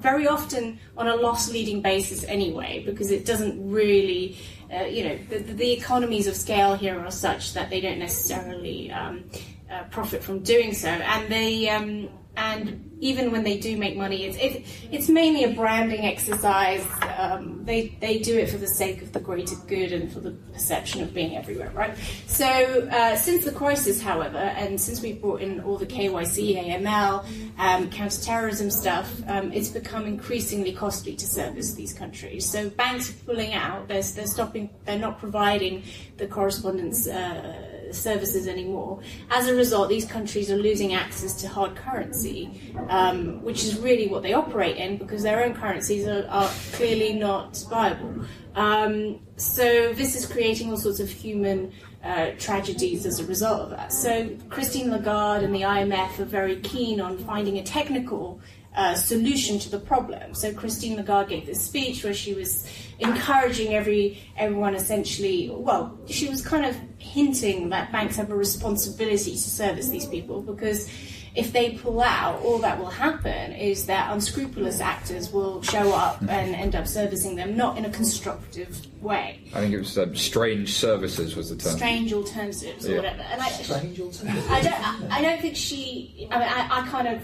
Speaker 3: very often on a loss-leading basis anyway, because it doesn't really, uh, you know, the, the economies of scale here are such that they don't necessarily um, uh, profit from doing so, and they um, and even when they do make money, it's it, it's mainly a branding exercise. Um, they they do it for the sake of the greater good and for the perception of being everywhere, right? So uh, since the crisis, however, and since we've brought in all the KYC, AML, um, counterterrorism stuff, um, it's become increasingly costly to service these countries. So banks are pulling out. They're, they're stopping. They're not providing the correspondence. Uh, services anymore. As a result, these countries are losing access to hard currency, um, which is really what they operate in because their own currencies are, are clearly not viable. Um, so this is creating all sorts of human uh, tragedies as a result of that. So Christine Lagarde and the IMF are very keen on finding a technical uh, solution to the problem. So Christine Lagarde gave this speech where she was encouraging every everyone essentially. Well, she was kind of hinting that banks have a responsibility to service these people because if they pull out, all that will happen is that unscrupulous actors will show up and end up servicing them, not in a constructive way.
Speaker 1: I think it was um, strange services was the term.
Speaker 3: Strange alternatives or
Speaker 1: Yeah.
Speaker 3: whatever. And I,
Speaker 2: Strange alternative.
Speaker 3: I don't. I, I don't think she. I mean, I, I kind of.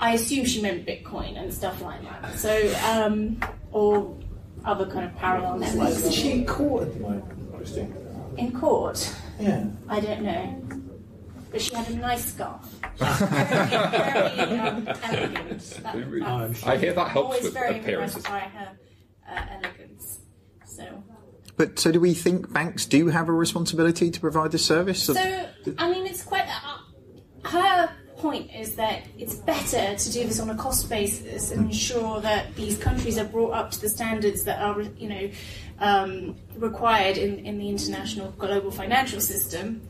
Speaker 3: I assume she meant Bitcoin and stuff like that. So, um, or other kind of parallel
Speaker 2: Isn't
Speaker 3: networks
Speaker 2: she in court at the moment, Christine?
Speaker 3: in court.
Speaker 2: Yeah.
Speaker 3: I don't know. But she had a nice scarf. very, very um, elegant. That,
Speaker 2: I'm.
Speaker 1: I hear that helps
Speaker 3: always
Speaker 1: with
Speaker 3: very
Speaker 1: appearances.
Speaker 3: impressed by her uh, elegance. So,
Speaker 5: But so do we think banks do have a responsibility to provide this service?
Speaker 3: so I mean, it's quite. Uh, her point is that it's better to do this on a cost basis and ensure that these countries are brought up to the standards that are, you know, um, required in, in the international global financial system.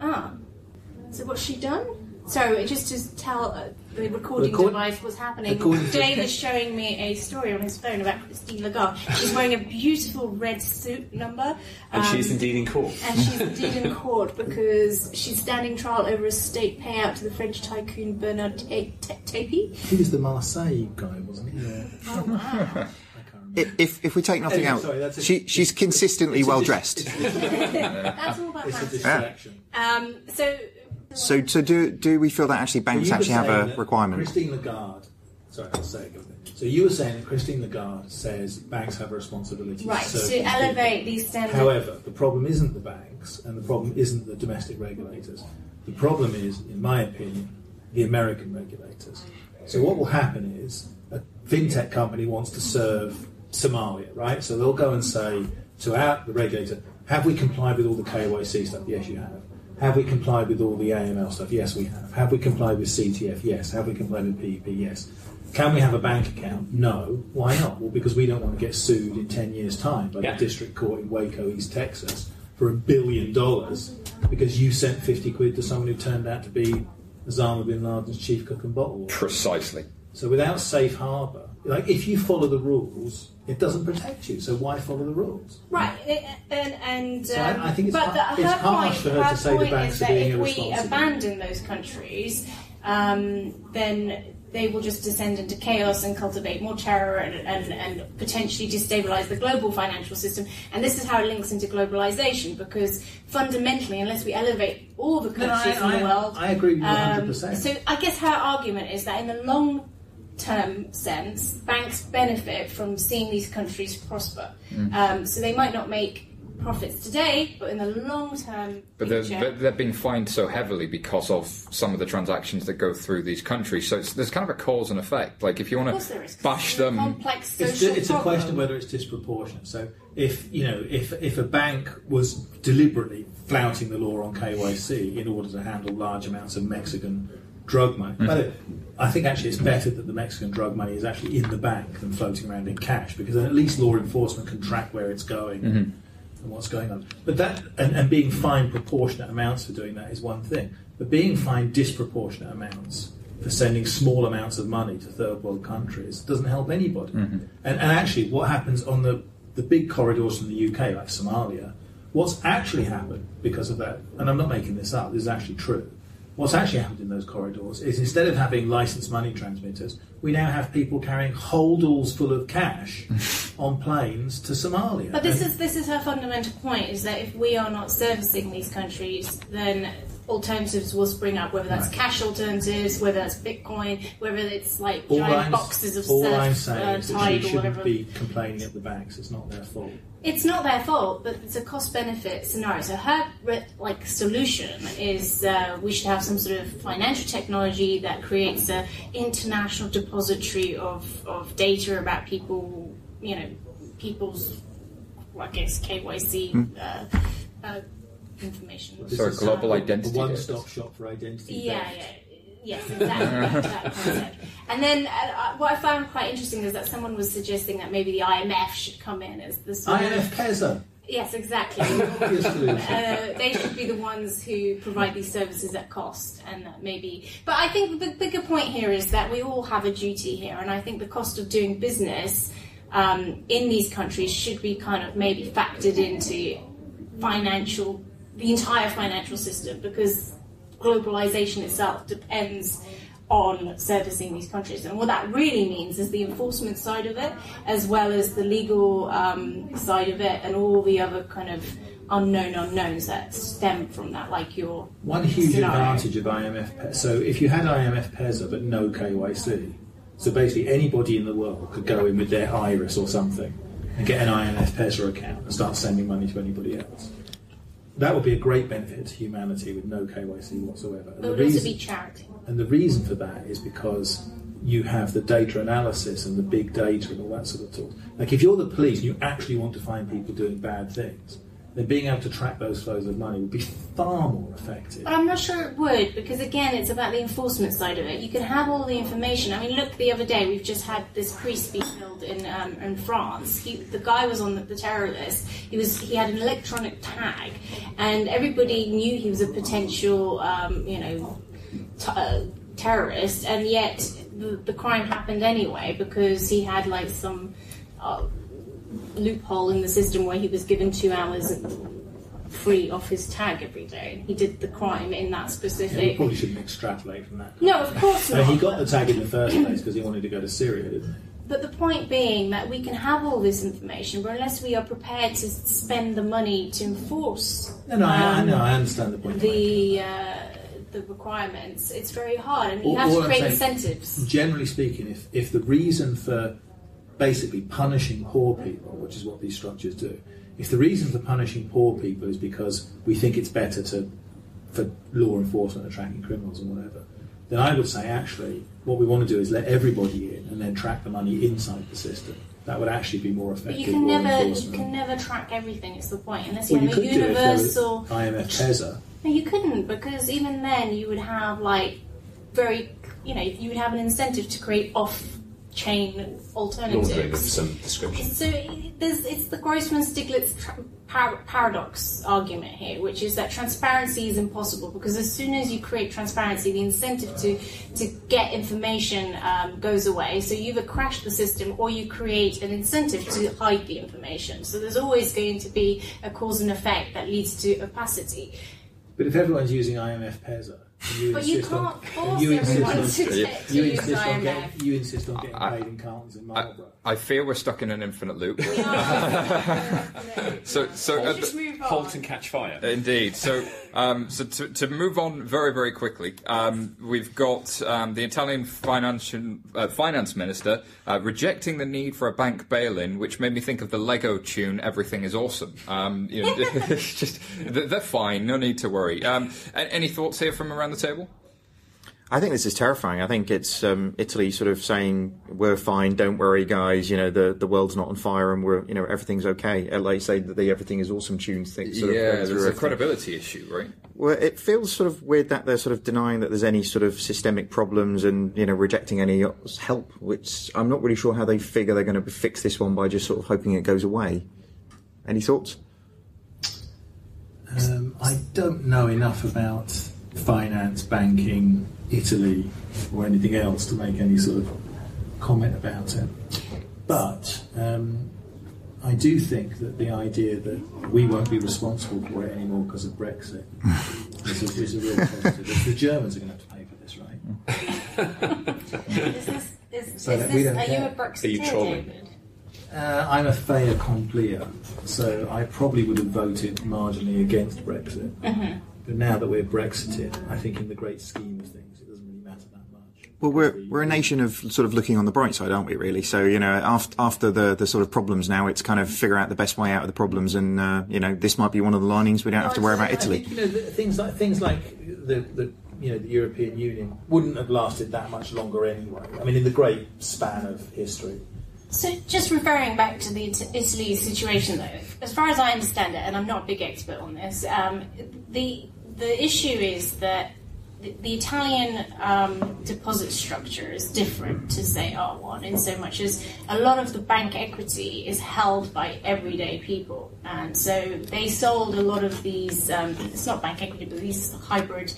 Speaker 3: Ah, so what's she done? So just to tell uh, the recording
Speaker 2: Accord-
Speaker 3: device was happening,
Speaker 2: according
Speaker 3: Dave is showing me a story on his phone about Christine Lagarde. She's wearing a beautiful red suit number.
Speaker 4: And
Speaker 3: um,
Speaker 4: she's indeed in court.
Speaker 3: and she's indeed in court because she's standing trial over a state payout to the French tycoon Bernard Ta- Ta- Tapie.
Speaker 2: He was the Marseille guy, wasn't he? Yeah.
Speaker 3: Oh wow!
Speaker 2: I can't remember.
Speaker 5: I- if if we take nothing
Speaker 2: Anyway,
Speaker 5: out,
Speaker 2: sorry, a-
Speaker 5: she she's consistently well dressed.
Speaker 3: That's all about
Speaker 2: it's a
Speaker 3: Um, so
Speaker 5: So so do do we feel that actually banks
Speaker 2: You were
Speaker 5: actually have a requirement?
Speaker 2: Christine Lagarde. Sorry, I'll say it. go ahead. So you were saying that Christine Lagarde says banks have a responsibility
Speaker 3: right
Speaker 2: to
Speaker 3: to
Speaker 2: these people.
Speaker 3: elevate these standards.
Speaker 2: However, the problem isn't the banks and the problem isn't the domestic regulators. The problem is, in my opinion, the American regulators. So what will happen is a fintech company wants to serve Somalia, right? So they'll go and say to our the regulator, have we complied with all the KYC stuff? Yes, you have. Have we complied with all the AML stuff? Yes, we have. Have we complied with CTF? Yes. Have we complied with PEP? Yes. Can we have a bank account? No. Why not? Well, because we don't want to get sued in 10 years' time by
Speaker 4: Yeah.
Speaker 2: the district court in Waco, East Texas for a billion dollars because you sent 50 quid to someone who turned out to be Osama bin Laden's chief cook and bottle.
Speaker 1: Precisely.
Speaker 2: So without safe harbour, like if you follow the rules, it doesn't protect you. So why follow the rules?
Speaker 3: Right, and and
Speaker 2: So I-
Speaker 3: um,
Speaker 2: I think it's
Speaker 3: but the,
Speaker 2: it's
Speaker 3: her
Speaker 2: harsh
Speaker 3: point,
Speaker 2: for her to say the banks are being
Speaker 3: if we abandon those countries, um, then they will just descend into chaos and cultivate more terror and, and, and potentially destabilize the global financial system. And this is how it links into globalization because fundamentally, unless we elevate all the
Speaker 2: No,
Speaker 3: countries
Speaker 2: I-
Speaker 3: in the
Speaker 2: I-
Speaker 3: world,
Speaker 2: I agree with you
Speaker 3: um,
Speaker 2: 100%.
Speaker 3: So I guess her argument is that in the long term sense, banks benefit from seeing these countries prosper.
Speaker 1: Mm.
Speaker 3: Um, so they might not make profits today, but in the long term,
Speaker 1: But they're,
Speaker 3: future-
Speaker 1: but they're being fined so heavily because of some of the transactions that go through these countries. So it's, there's kind of a cause and effect. Like if you want to
Speaker 3: there is.
Speaker 1: bash
Speaker 3: It's a
Speaker 1: them,
Speaker 3: complex
Speaker 2: It's,
Speaker 3: social
Speaker 2: it's a
Speaker 3: problem.
Speaker 2: question whether it's disproportionate. So if you know if if a bank was deliberately flouting the law on KYC in order to handle large amounts of Mexican drug money, but it, I think actually it's better that the Mexican drug money is actually in the bank than floating around in cash because then at least law enforcement can track where it's going. Mm-hmm. and what's going on. But that and, and being fined proportionate amounts for doing that is one thing. But being fined disproportionate amounts for sending small amounts of money to third world countries doesn't help anybody. Mm-hmm. And, and actually, what happens on the, the big corridors from the UK, like Somalia, what's actually happened because of that, and I'm not making this up, this is actually true. What's actually happened in those corridors is instead of having licensed money transmitters, we now have people carrying holdalls full of cash on planes to Somalia.
Speaker 3: But this
Speaker 2: And-
Speaker 3: is this is her fundamental point: is that if we are not servicing these countries, then alternatives will spring up. Whether that's
Speaker 2: Right.
Speaker 3: cash alternatives, whether that's Bitcoin, whether it's like
Speaker 2: all
Speaker 3: giant
Speaker 2: I'm,
Speaker 3: boxes of
Speaker 2: all
Speaker 3: surf,
Speaker 2: I'm saying
Speaker 3: uh,
Speaker 2: is that
Speaker 3: tide
Speaker 2: she
Speaker 3: or whatever.
Speaker 2: shouldn't be complaining at the banks. It's not their fault.
Speaker 3: It's not their fault, but it's a cost benefit scenario. So her like solution is uh, we should have some sort of financial technology that creates an international depository of, of data about people, you know, people's, well, I guess KYC uh, uh, information.
Speaker 2: This
Speaker 1: So a global
Speaker 2: a-
Speaker 1: identity
Speaker 2: A one-stop shop for identity.
Speaker 3: Yeah,
Speaker 2: theft.
Speaker 3: yeah. Yes, exactly. that, that concept. And then uh, what I found quite interesting is that someone was suggesting that maybe the IMF should come in as the sort
Speaker 2: IMF PESA.
Speaker 3: Yes, exactly.
Speaker 2: Obvious
Speaker 3: uh, they should be the ones who provide these services at cost, and that maybe. But I think the bigger point here is that we all have a duty here, and I think the cost of doing business um, in these countries should be kind of maybe factored into financial, the entire financial system, because globalization itself depends on servicing these countries. And what that really means is the enforcement side of it, as well as the legal um, side of it, and all the other kind of unknown unknowns that stem from that, like your
Speaker 2: One huge
Speaker 3: scenario.
Speaker 2: advantage of IMF. So if you had IMF PESA but no KYC, so basically anybody in the world could go in with their iris or something and get an IMF PESA account and start sending money to anybody else. That would be a great benefit to humanity with no KYC whatsoever. And
Speaker 3: It
Speaker 2: the
Speaker 3: would also
Speaker 2: reason-
Speaker 3: be charity.
Speaker 2: and the reason for that is because you have the data analysis and the big data and all that sort of talk. Like if you're the police and you actually want to find people doing bad things, then being able to track those flows of money would be far more effective.
Speaker 3: But I'm not sure it would because again, it's about the enforcement side of it. You can have all the information. I mean, look, the other day we've just had this priest be killed in um, in France. He, the guy was on the, the terror list. He was he had an electronic tag, and everybody knew he was a potential, um, you know, t- uh, terrorist, and yet the, the crime happened anyway because he had like some. Uh, loophole in the system where he was given two hours free off his tag every day. He did the crime in that
Speaker 2: Yeah,
Speaker 3: specific.
Speaker 2: probably shouldn't extrapolate from that.
Speaker 3: No, of course not.
Speaker 2: he got the tag in the first place because he wanted to go to Syria, didn't he?
Speaker 3: But the point being that we can have all this information, but unless we are prepared to spend the money to enforce
Speaker 2: No, no, I, I
Speaker 3: um,
Speaker 2: know, I understand the point.
Speaker 3: the uh, the requirements, it's very hard, and you have to create
Speaker 2: saying-
Speaker 3: incentives.
Speaker 2: Generally speaking, if, if the reason for basically punishing poor people, which is what these structures do, if the reason for punishing poor people is because we think it's better to for law enforcement and tracking criminals and whatever, then I would say actually what we want to do is let everybody in and then track the money inside the system. That would actually be more effective.
Speaker 3: But you can never you can never track everything. It's the point, unless you
Speaker 2: well, you
Speaker 3: have a
Speaker 2: could do it if there was
Speaker 3: universal.
Speaker 2: IMF PESA.
Speaker 3: No, you couldn't because even then you would have like very, you know, you would have an incentive to create off-chain
Speaker 4: Laundering of
Speaker 3: alternatives.
Speaker 4: some description.
Speaker 3: So there's, it's the Grossman-Stiglitz tra- par- paradox argument here, which is that transparency is impossible because as soon as you create transparency, the incentive to to get information um, goes away. So you either crash the system or you create an incentive to hide the information. So there's always going to be a cause and effect that leads to opacity.
Speaker 2: But if everyone's using IMF PESA, and you
Speaker 3: But you can't force
Speaker 2: you
Speaker 3: everyone
Speaker 2: on-
Speaker 3: to,
Speaker 1: Yeah.
Speaker 3: get, to
Speaker 2: You
Speaker 3: use
Speaker 2: insist on
Speaker 3: IMF.
Speaker 2: getting you insist on getting
Speaker 1: I-
Speaker 2: paid in cartons in
Speaker 1: I,
Speaker 2: Marlborough.
Speaker 1: I fear we're stuck in an infinite loop.
Speaker 3: so,
Speaker 1: So, so at
Speaker 3: just
Speaker 1: the-
Speaker 3: move on.
Speaker 4: Halt and catch fire.
Speaker 1: Indeed. So, um, so to, to move on very, very quickly, um, we've got um, the Italian financial, uh, finance minister uh, rejecting the need for a bank bail-in, which made me think of the Lego tune "Everything Is Awesome." Um, you know, it's just they're they're fine, no need to worry. Um, any thoughts here from around the table?
Speaker 5: I think this is terrifying. I think it's um, Italy sort of saying we're fine, don't worry, guys. You know the the world's not on fire and we're you know everything's okay. Like say that the everything is awesome tune thing. Sort
Speaker 1: yeah,
Speaker 5: of
Speaker 1: there's
Speaker 5: through
Speaker 1: a credibility issue, right?
Speaker 5: Well, it feels sort of weird that they're sort of denying that there's any sort of systemic problems and you know rejecting any help. Which I'm not really sure how they figure they're going to fix this one by just sort of hoping it goes away. Any thoughts?
Speaker 2: Um, I don't know enough about finance, banking, Italy, or anything else to make any sort of comment about it. But um, I do think that the idea that we won't be responsible for it anymore because of Brexit is a, is a real positive. The Germans are going to have to pay for this, right?
Speaker 3: Is this, is,
Speaker 2: So
Speaker 3: is
Speaker 2: we
Speaker 3: this,
Speaker 2: don't
Speaker 3: are you
Speaker 2: care.
Speaker 3: a Brexiteer,
Speaker 4: Are you trolling?
Speaker 3: David?
Speaker 2: Uh, I'm a fait accompli, so I probably would have voted marginally against Brexit. But now that we're Brexited, I think in the great scheme of things, it doesn't really matter that much.
Speaker 5: Well, we're we're a nation of sort of looking on the bright side, aren't we? Really. So you know, after after the the sort of problems now, it's kind of figure out the best way out of the problems, and uh, you know, this might be one of the linings. We don't have to worry about
Speaker 2: I
Speaker 5: Italy.
Speaker 2: think, you know, the, things like things like the, the you know the European Union wouldn't have lasted that much longer anyway. I mean, in the great span of history.
Speaker 3: So, just referring back to the Italy situation, though, as far as I understand it, and I'm not a big expert on this, um, the the issue is that the, Italian um, deposit structure is different to say R1 in so much as a lot of the bank equity is held by everyday people, and so they sold a lot of these. Um, it's not bank equity, but these hybrid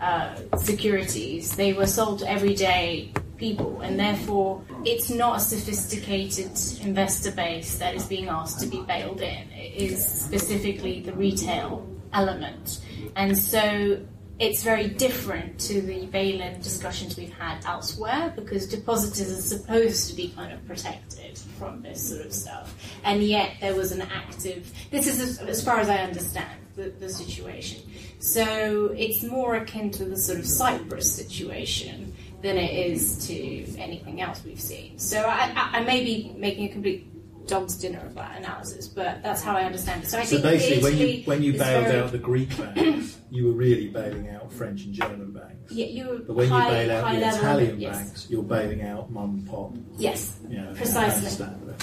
Speaker 3: uh, securities. They were sold to everyday people, and therefore it's not a sophisticated investor base that is being asked to be bailed in. It is specifically the retail element, and so it's very different to the bail-in discussions we've had elsewhere because depositors are supposed to be kind of protected from this sort of stuff, and yet there was an active. This is as, as far as I understand the, the situation. So it's more akin to the sort of Cyprus situation than it is to anything else we've seen. So I, I, I may be making a complete dog's dinner of that analysis, but that's how I understand it. So I
Speaker 2: So
Speaker 3: think
Speaker 2: basically, when you when you bailed
Speaker 3: very-
Speaker 2: out the Greek banks, you were really bailing out French and German banks.
Speaker 3: yeah, you were.
Speaker 2: But when
Speaker 3: high,
Speaker 2: you bail out the
Speaker 3: level,
Speaker 2: Italian
Speaker 3: yes.
Speaker 2: banks, you're bailing out mum and pop.
Speaker 3: Yes,
Speaker 2: You know,
Speaker 3: Precisely.
Speaker 2: I understand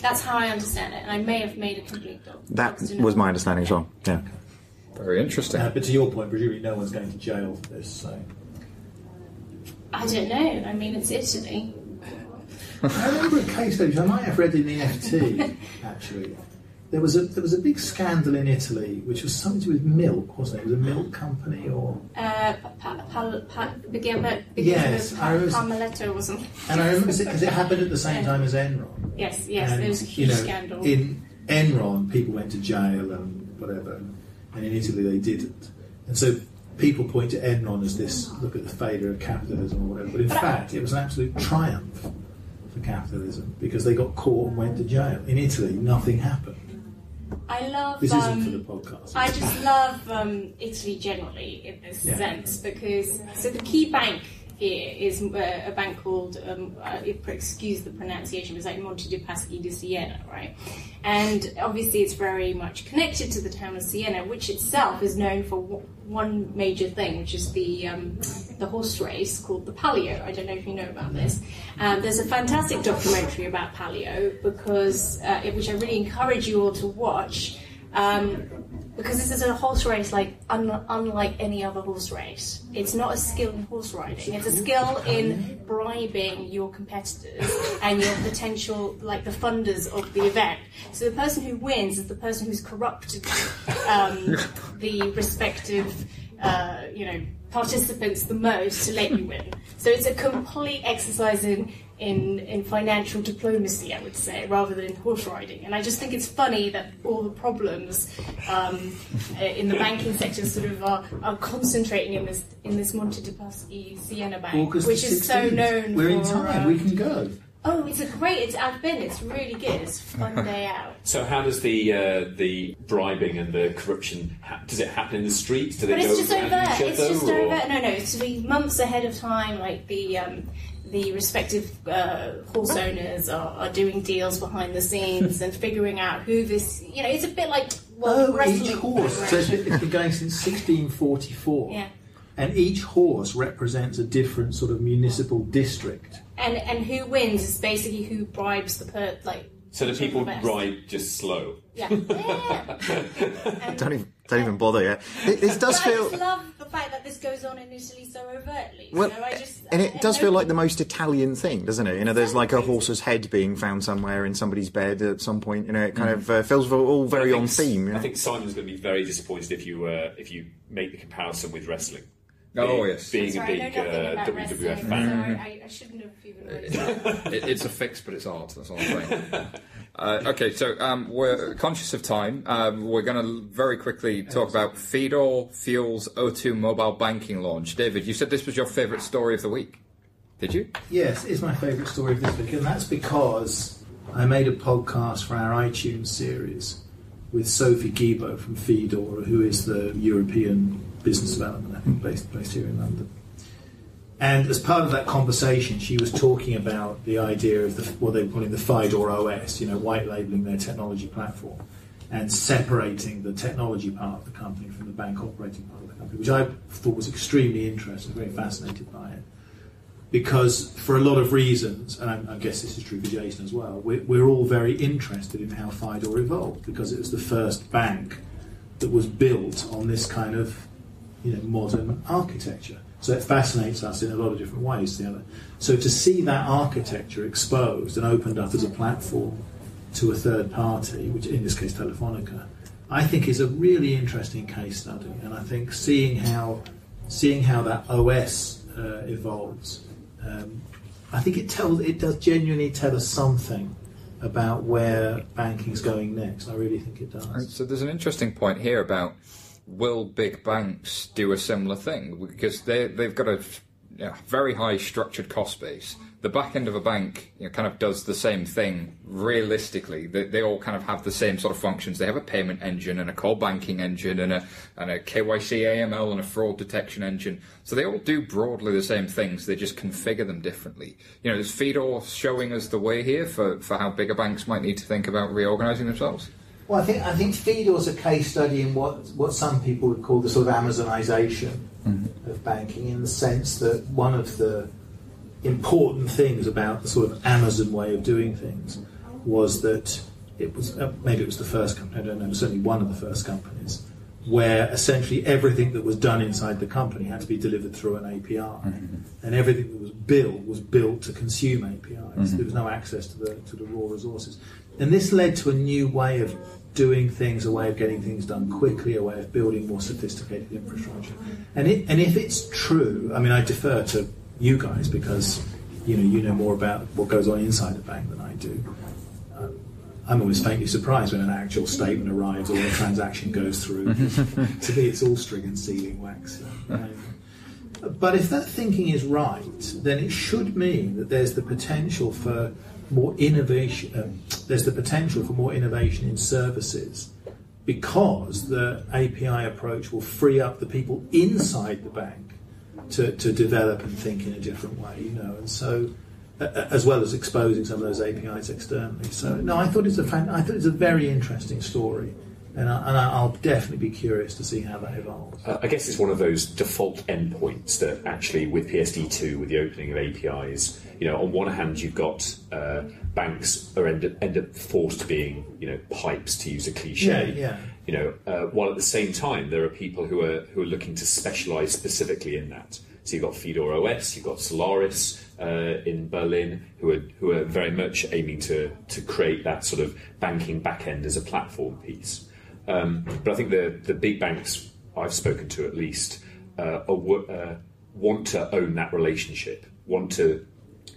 Speaker 3: that's how I understand it, and I may have made a complete dog.
Speaker 5: That was my understanding as well. Yeah.
Speaker 1: Very interesting.
Speaker 2: Uh, but to your point, presumably no one's going to jail for this. So
Speaker 3: I don't know. I mean, it's Italy.
Speaker 2: I remember a case though, which I might have read in the FT actually. There was a there was a big scandal in Italy, which was something to do with milk, wasn't it? It was a milk company, or
Speaker 3: Uh, pa, pa, pa, began, but
Speaker 2: Yes,
Speaker 3: with
Speaker 2: I was-
Speaker 3: Parmaletto or something.
Speaker 2: and I remember because it happened at the same time as Enron.
Speaker 3: Yes, yes,
Speaker 2: and,
Speaker 3: there was a
Speaker 2: you
Speaker 3: huge
Speaker 2: know,
Speaker 3: scandal.
Speaker 2: In Enron, people went to jail and whatever, and in Italy they didn't. And so people point to Enron as this look at the failure of capitalism or whatever. But in
Speaker 3: But I-
Speaker 2: fact, it was an absolute triumph for capitalism because they got caught and went to jail. In Italy, nothing happened.
Speaker 3: I love.
Speaker 2: This
Speaker 3: um,
Speaker 2: isn't for the podcast.
Speaker 3: I just love um, Italy generally in this
Speaker 2: Yeah.
Speaker 3: sense because so the key bank here is uh, a bank called um, uh, excuse the pronunciation, it's like Monte dei Paschi di Siena, right? And obviously, it's very much connected to the town of Siena, which itself is known for w- one major thing, which is the um, the horse race called the Palio. I don't know if you know about this. Um, there's a fantastic documentary about Palio because uh, which I really encourage you all to watch. Um, because this is a horse race like un- unlike any other horse race. It's not a skill in horse riding. It's a skill in bribing your competitors and your potential, like the funders of the event. So the person who wins is the person who's corrupted um, the respective, uh, you know, participants the most to let you win. So it's a complete exercise in in, in financial diplomacy, I would say, rather than in horse riding. And I just think it's funny that all the problems um, in the banking sector sort of are, are concentrating in this in this Monte dei Paschi Siena Bank,
Speaker 2: August
Speaker 3: which
Speaker 2: the
Speaker 3: is so known
Speaker 2: We're
Speaker 3: for.
Speaker 2: in time.
Speaker 3: uh,
Speaker 2: we can go.
Speaker 3: oh, it's a great. It's I've been. It's really good. It's a fun day out.
Speaker 4: So how does the uh, the bribing and the corruption ha- does it happen in the streets? Do they
Speaker 3: But
Speaker 4: go
Speaker 3: it's just
Speaker 4: around
Speaker 3: over. It's just
Speaker 4: or-
Speaker 3: over. No, no. It's to be months ahead of time. Like the um, the respective uh, horse owners are, are doing deals behind the scenes and figuring out who this. You know, it's a bit like well,
Speaker 2: Oh, each horse. So it's
Speaker 3: federation.
Speaker 2: been, it's been going since 1644.
Speaker 3: Yeah.
Speaker 2: And each horse represents a different sort of municipal district.
Speaker 3: And and who wins is basically who bribes the per like.
Speaker 4: So the people
Speaker 3: best.
Speaker 4: ride just slow.
Speaker 3: Yeah. yeah.
Speaker 5: Don't even, don't even bother. Yeah, it, it does
Speaker 3: but I
Speaker 5: feel.
Speaker 3: just love the fact that this goes on in Italy so overtly.
Speaker 5: Well,
Speaker 3: so I just,
Speaker 5: and
Speaker 3: I-
Speaker 5: it does
Speaker 3: I
Speaker 5: feel like the most Italian thing, doesn't it? You know, there's like a horse's head being found somewhere in somebody's bed at some point. You know, it kind of uh, feels all very
Speaker 4: I
Speaker 5: on theme. you know?
Speaker 4: I think Simon's going to be very disappointed if you uh, if you make the comparison with wrestling.
Speaker 1: Oh,
Speaker 4: Being-
Speaker 1: yes.
Speaker 4: being
Speaker 3: Sorry,
Speaker 4: a
Speaker 3: I
Speaker 4: big
Speaker 3: know
Speaker 4: uh, WWF
Speaker 3: wrestling,
Speaker 4: fan.
Speaker 3: so I, I shouldn't have even raised that.
Speaker 1: it, it's a fix, but it's art. That's all I'm saying. Uh, okay, so um, we're conscious of time. Um, we're going to very quickly talk about Fidor Fuel's O2 mobile banking launch. David, you said this was your favourite story of the week. Did you?
Speaker 2: Yes, it's my favourite story of this week, and that's because I made a podcast for our iTunes series with Sophie Guibaud from Fidor, who is the European business development, I think, based, based here in London. And as part of that conversation, she was talking about the idea of the, what they were calling the Fidor OS, you know, white labeling their technology platform and separating the technology part of the company from the bank operating part of the company, which I thought was extremely interesting, very fascinated by it because for a lot of reasons, and I, I guess this is true for Jason as well, we're, we're all very interested in how FIDOR evolved because it was the first bank that was built on this kind of you know modern architecture. So it fascinates us in a lot of different ways. Together. So to see that architecture exposed and opened up as a platform to a third party, which in this case Telefonica, I think is a really interesting case study. And I think seeing how seeing how that OS uh, evolves, um, I think it tells it does genuinely tell us something about where banking's going next. I really think it does.
Speaker 1: So there's an interesting point here about will big banks do a similar thing? Because they they've got a very high structured cost base. The back end of a bank you know, kind of does the same thing realistically. They, they all kind of have the same sort of functions. They have a payment engine and a core banking engine and a, and a KYC AML and a fraud detection engine. So they all do broadly the same things. They just configure them differently. You know, is Fidor showing us the way here for, for how bigger banks might need to think about reorganizing themselves?
Speaker 2: Well, I think I think Fidor's a case study in what what some people would call the sort of Amazonization mm-hmm. of banking, in the sense that one of the important things about the sort of Amazon way of doing things was that it was uh, maybe it was the first company I don't know certainly one of the first companies where essentially everything that was done inside the company had to be delivered through an API, mm-hmm. and everything that was built was built to consume APIs. Mm-hmm. There was no access to the to the raw resources, and this led to a new way of doing things, a way of getting things done quickly, a way of building more sophisticated infrastructure. And it, and if it's true, I mean, I defer to you guys because you know you know more about what goes on inside the bank than I do. Um, I'm always faintly surprised when an actual statement arrives or a transaction goes through. to me, it's all string and sealing wax. Um, but if that thinking is right, then it should mean that there's the potential for more innovation. Um, there's the potential for more innovation in services because the API approach will free up the people inside the bank to, to develop and think in a different way, you know, and so as well as exposing some of those APIs externally. So no, I thought it's a fan, I thought it's a very interesting story. And, I, will definitely be curious to see how that evolves.
Speaker 4: Uh, I guess it's one of those default endpoints that actually, with PSD2, with the opening of APIs, you know, on one hand, you've got uh, banks are end up, end up forced being, you know, pipes to use a cliche.
Speaker 2: Yeah, yeah.
Speaker 4: You know, uh, while at the same time there are people who are who are looking to specialise specifically in that. So you've got Fidor OS, you've got Solaris uh, in Berlin, who are who are very much aiming to to create that sort of banking backend as a platform piece. Um, but I think the the big banks I've spoken to at least uh, are, uh, want to own that relationship, want to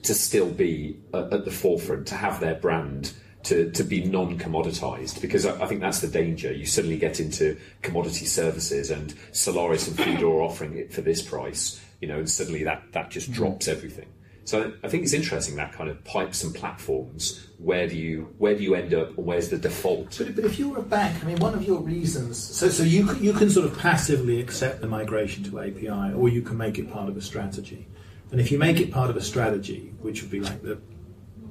Speaker 4: to still be at, at the forefront, to have their brand to, to be non commoditized because I, I, think that's the danger. You suddenly get into commodity services and Solaris and Fidor offering it for this price, you know, and suddenly that, that just mm. drops everything. So I think it's interesting that kind of pipes and platforms. Where do you where do you end up, or where's the default?
Speaker 2: But, but if you're a bank, I mean, one of your reasons. So so you you can sort of passively accept the migration to API, or you can make it part of a strategy. And if you make it part of a strategy, which would be like the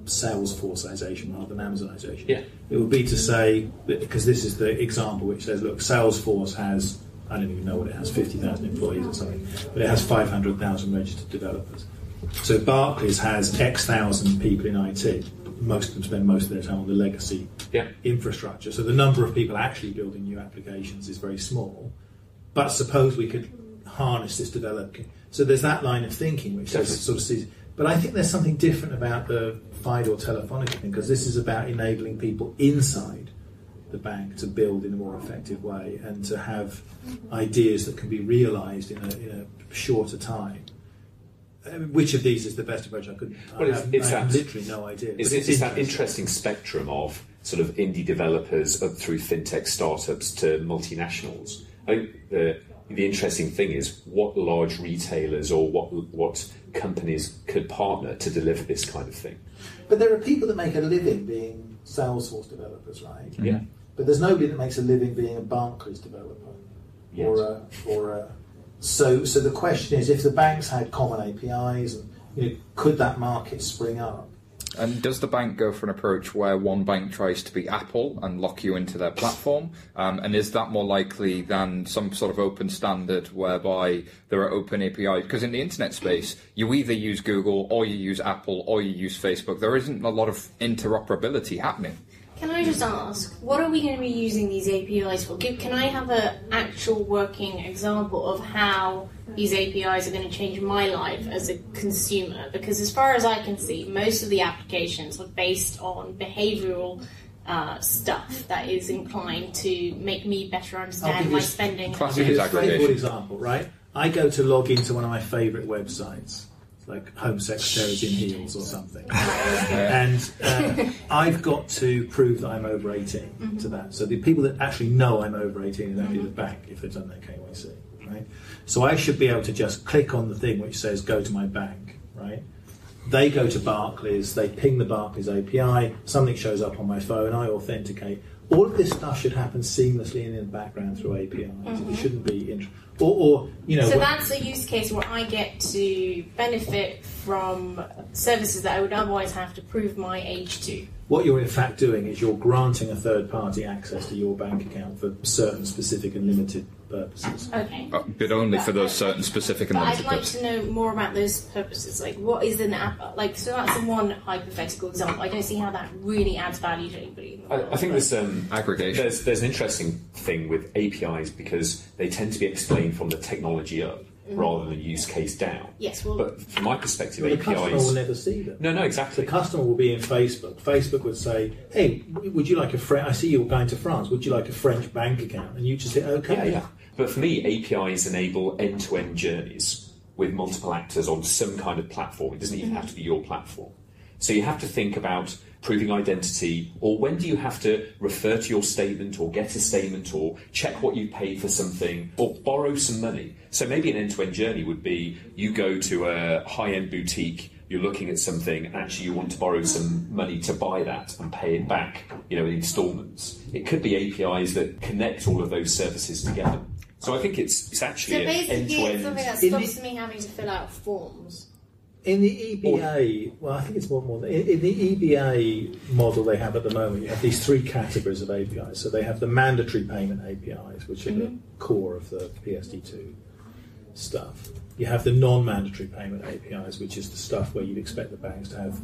Speaker 2: Salesforceization rather than Amazonization,
Speaker 4: yeah.
Speaker 2: it would be to say, because this is the example which says, look, Salesforce has, I don't even know what it has, 50,000 employees or something, but it has 500,000 registered developers. So Barclays has X thousand people in IT. Most of them spend most of their time on the legacy
Speaker 4: yeah.
Speaker 2: infrastructure. So the number of people actually building new applications is very small. But suppose we could harness this developing so there's that line of thinking which sort of sees. But I think there's something different about the Fidor Telefonica thing because this is about enabling people inside the bank to build in a more effective way and to have ideas that can be realised in a, in a shorter time. Uh, which of these is the best approach? I could. Well, I, have, it's I have that, literally no idea.
Speaker 4: It's, it's, it's that interesting spectrum of sort of indie developers up through fintech startups to multinationals. I think the the interesting thing is what large retailers or what what companies could partner to deliver this kind of thing.
Speaker 2: But there are people that make a living being Salesforce developers, right?
Speaker 4: Yeah.
Speaker 2: But there's nobody that makes a living being a Barclays developer
Speaker 4: Yet.
Speaker 2: or a, or a, so so the question is if the banks had common APIs and you know, could that market spring up?
Speaker 1: And does the bank go for an approach where one bank tries to be Apple and lock you into their platform? Um, and is that more likely than some sort of open standard whereby there are open APIs? Because in the internet space, you either use Google or you use Apple or you use Facebook. There isn't a lot of interoperability happening.
Speaker 3: Can I just ask, what are we going to be using these APIs for? Can I have an actual working example of how these APIs are going to change my life as a consumer? Because as far as I can see, most of the applications are based on behavioral uh, stuff that is inclined to make me better understand my spending.
Speaker 1: Classic
Speaker 2: is aggregation. example, right? I go to log into one of my favourite websites It's like Home Secretaries in heels or something. and uh, I've got to prove that I'm over 18 to that. So the people that actually know I'm over 18 is only the bank if they've done their KYC, right? So I should be able to just click on the thing which says go to my bank, right? They go to Barclays, they ping the Barclays API, something shows up on my phone, I authenticate. All of this stuff should happen seamlessly and in the background through APIs. It mm-hmm. shouldn't be, int- or, or you know,
Speaker 3: So that's a use case where I get to benefit from services that I would otherwise have to prove my age to.
Speaker 2: What you're in fact doing is you're granting a third party access to your bank account for certain specific and limited purposes.
Speaker 3: Okay.
Speaker 1: Uh, but only for those certain specific and
Speaker 3: But I'd like
Speaker 1: purposes.
Speaker 3: to know more about those purposes. Like, what is an app? Like, so that's the one hypothetical example. I don't see how that really adds value to anybody. in the
Speaker 4: I. I think there's um,
Speaker 1: Aggregation.
Speaker 4: There's there's an interesting thing with APIs because they tend to be explained from the technology up Mm-hmm. rather than use case down.
Speaker 3: Yes, well,
Speaker 4: But from my perspective,
Speaker 2: Well, the customer will
Speaker 4: APIs.
Speaker 2: never see them.
Speaker 4: No, no, exactly.
Speaker 2: The customer will be in Facebook. Facebook would say, "Hey, would you like a French? I see you're going to France. Would you like a French bank account?" And you just say, "Okay."
Speaker 4: Yeah, yeah. But for me, APIs enable end-to-end journeys with multiple actors on some kind of platform. It doesn't even mm-hmm. have to be your platform. So you have to think about proving identity, or when do you have to refer to your statement, or get a statement, or check what you paid for something, or borrow some money. So maybe an end-to-end journey would be you go to a high-end boutique. You're looking at something, and actually you want to borrow some money to buy that and pay it back, you know, in instalments. It could be APIs that connect all of those services together. So I think it's it's
Speaker 3: so
Speaker 4: actually an
Speaker 3: basically, it's
Speaker 4: end-to-end.
Speaker 3: something that stops me having to fill out forms.
Speaker 2: In the EBA, well, I think it's more more. In, in the EBA model they have at the moment, you have these three categories of APIs. So they have the mandatory payment APIs, which are the mm-hmm. core of the PSD2 stuff. You have the non-mandatory payment APIs, which is the stuff where you'd expect the banks to have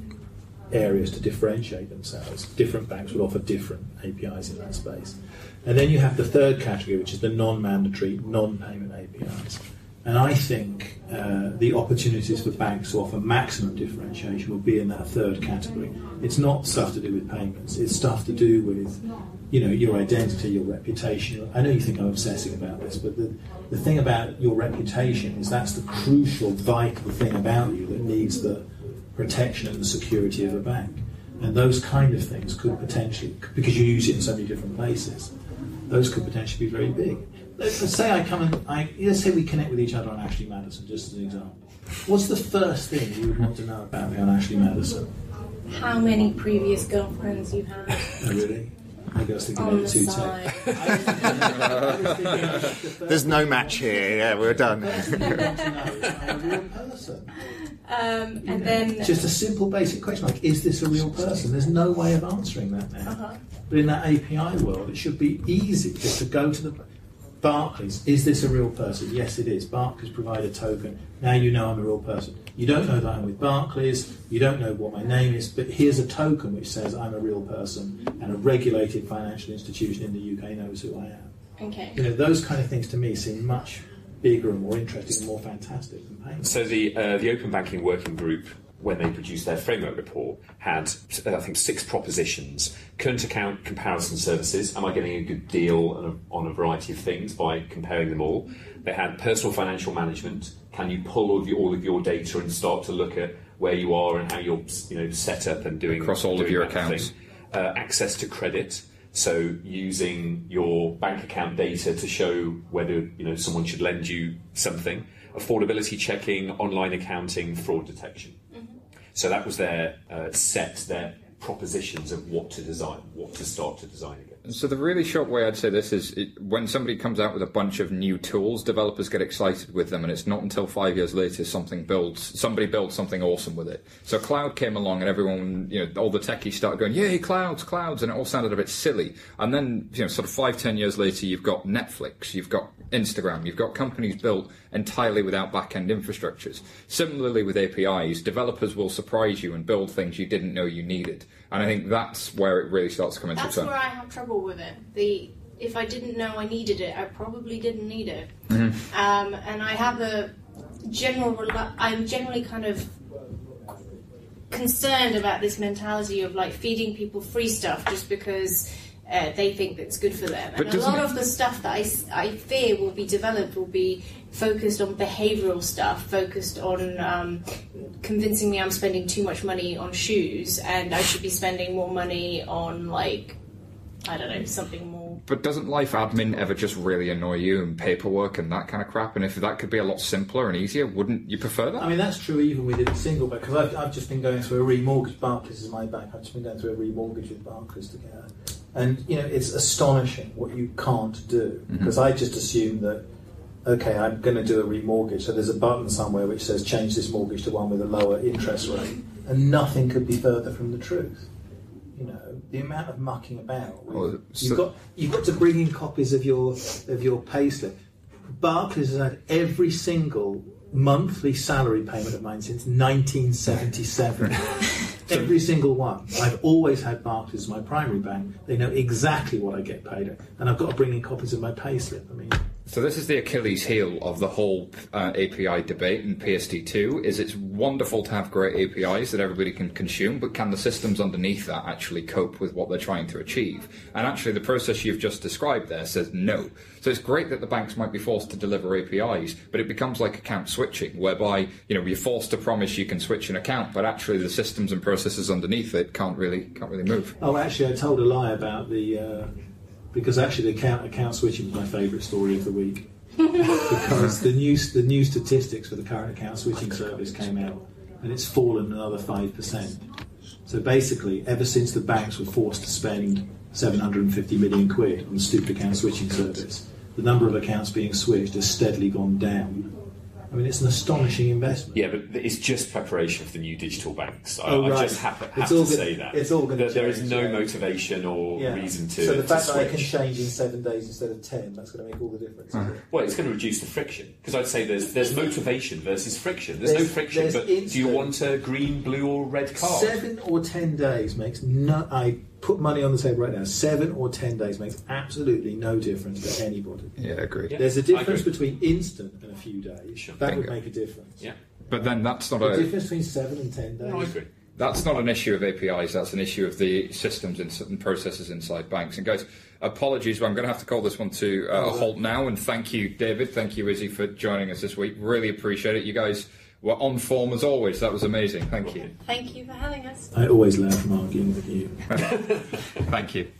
Speaker 2: areas to differentiate themselves. Different banks would offer different APIs in that space. And then you have the third category, which is the non-mandatory, non-payment APIs. And I think uh, the opportunities for banks to offer maximum differentiation will be in that third category. It's not stuff to do with payments. It's stuff to do with, you know, your identity, your reputation. I know you think I'm obsessing about this, but the, the thing about your reputation is that's the crucial, vital thing about you that needs the protection and the security of a bank. And those kind of things could potentially, because you use it in so many different places, those could potentially be very big. Let's let's say I come and I let's say we connect with each other on Ashley Madison, just as an example. What's the first thing you would want to know about me on Ashley Madison?
Speaker 3: How many previous girlfriends you had
Speaker 2: Oh, really? Maybe I was thinking
Speaker 3: on
Speaker 2: about
Speaker 3: the
Speaker 2: two
Speaker 3: side?
Speaker 2: There's
Speaker 5: There's no match here. Yeah, we're done.
Speaker 2: I'm a real person.
Speaker 3: Um, and then
Speaker 2: Just a simple, basic question like, is this a real person? There's no way of answering that now.
Speaker 3: Uh-huh.
Speaker 2: But in that API world, it should be easy just to go to the Barclays. Is this a real person? Yes, it is. Barclays provide a token. Now you know I'm a real person. You don't know that I'm with Barclays. You don't know what my name is. But here's a token which says I'm a real person, and a regulated financial institution in the UK knows who I am.
Speaker 3: okay.
Speaker 2: You know, those kind of things to me seem much bigger and more interesting and more fantastic than payments.
Speaker 4: So the uh, the Open Banking Working Group, when they produced their framework report, had I think six propositions: current account comparison services. Am I getting a good deal on a, on a variety of things by comparing them all? They had personal financial management. Can you pull all of your, all of your data and start to look at where you are and how you're you know set up and doing
Speaker 1: Across all of your accounts.
Speaker 4: Uh, access to credit. So using your bank account data to show whether you know someone should lend you something, affordability checking, online accounting, fraud detection. So that was their uh, set, their propositions of what to design, what to start to design again.
Speaker 1: So the really short way I'd say this is it, when somebody comes out with a bunch of new tools, developers get excited with them, and it's not until five years later something builds somebody builds something awesome with it. So cloud came along, and everyone, you know, all the techies started going, "Yay, clouds, clouds!" and it all sounded a bit silly. And then, you know, sort of five, ten years later, you've got Netflix, you've got Instagram, you've got companies built entirely without back-end infrastructures. Similarly with APIs, developers will surprise you and build things you didn't know you needed. And I think that's where it really starts to come into
Speaker 3: That's where I have trouble with it. The if I didn't know I needed it, I probably didn't need it.
Speaker 1: Mm-hmm.
Speaker 3: Um, and I have a general. I'm generally kind of concerned about this mentality of like feeding people free stuff just because uh, they think that's good for them.
Speaker 1: But
Speaker 3: and a lot
Speaker 1: it-
Speaker 3: of the stuff that I, I fear will be developed will be focused on behavioural stuff, focused on um, convincing me I'm spending too much money on shoes and I should be spending more money on, like, I don't know, something more.
Speaker 1: But doesn't life admin ever just really annoy you and paperwork and that kind of crap? And if that could be a lot simpler and easier, wouldn't you prefer that?
Speaker 2: I mean, that's true even within single bank, because I've, I've just been going through a remortgage. Barclays is my bank. I've just been going through a remortgage with Barclays together. And, you know, it's astonishing what you can't do. Mm-hmm. Because I just assume that, okay, I'm going to do a remortgage, so there's a button somewhere which says change this mortgage to one with a lower interest rate. And nothing could be further from the truth. You know, the amount of mucking about.
Speaker 1: Well, so-
Speaker 2: you've got you've got to bring in copies of your of your payslip. Barclays has had every single monthly salary payment of mine since 1977. every single one. I've always had Barclays as my primary bank. They know exactly what I get paid, and I've got to bring in copies of my payslip. I mean,
Speaker 1: So this is the Achilles heel of the whole uh, API debate in PSD2. Is it's wonderful to have great APIs that everybody can consume, but can the systems underneath that actually cope with what they're trying to achieve? And actually, the process you've just described there says no. So it's great that the banks might be forced to deliver APIs, but it becomes like account switching, whereby you know you're forced to promise you can switch an account, but actually the systems and processes underneath it can't really can't really move.
Speaker 2: oh, actually, I told a lie about the uh, because actually the account account switching was my favourite story of the week. because the new the new statistics for the current account switching service came out, and it's fallen another five percent. So basically, ever since the banks were forced to spend 750 million quid on the stupid account switching service, the number of accounts being switched has steadily gone down. I mean, it's an astonishing investment.
Speaker 4: Yeah, but it's just preparation for the new digital banks. I,
Speaker 2: Oh,
Speaker 4: I just have, have
Speaker 2: It's
Speaker 4: to
Speaker 2: gonna-
Speaker 4: say that.
Speaker 2: it's all gonna
Speaker 4: there is no
Speaker 2: yeah.
Speaker 4: motivation or
Speaker 2: Yeah.
Speaker 4: reason to,
Speaker 2: so the
Speaker 4: to
Speaker 2: fact that I can change in seven days instead of ten, that's going to make all the difference. isn't it?
Speaker 4: Well, it's going to reduce the friction because I'd say there's there's motivation versus friction. There's, no friction,
Speaker 2: there's
Speaker 4: but do you want a green, blue, or red card?
Speaker 2: Seven or ten days makes no. I put money on the table right now. Seven or ten days makes absolutely no difference to anybody.
Speaker 1: Yeah, agreed.
Speaker 4: Yeah,
Speaker 2: There's a difference between instant and a few days.
Speaker 4: Sure.
Speaker 2: That would make a difference.
Speaker 4: Yeah,
Speaker 1: But then that's not
Speaker 2: The
Speaker 1: a
Speaker 2: difference between seven and ten days.
Speaker 4: no, I agree.
Speaker 1: That's not an issue of APIs. That's an issue of the systems and certain processes inside banks. And guys, apologies, but I'm going to have to call this one to uh, a halt now. And thank you, David. Thank you, Izzy, for joining us this week. Really appreciate it. You guys were on form as always. That was amazing. Thank you.
Speaker 3: Thank you for having us.
Speaker 2: I always learn from arguing with you.
Speaker 1: Thank you.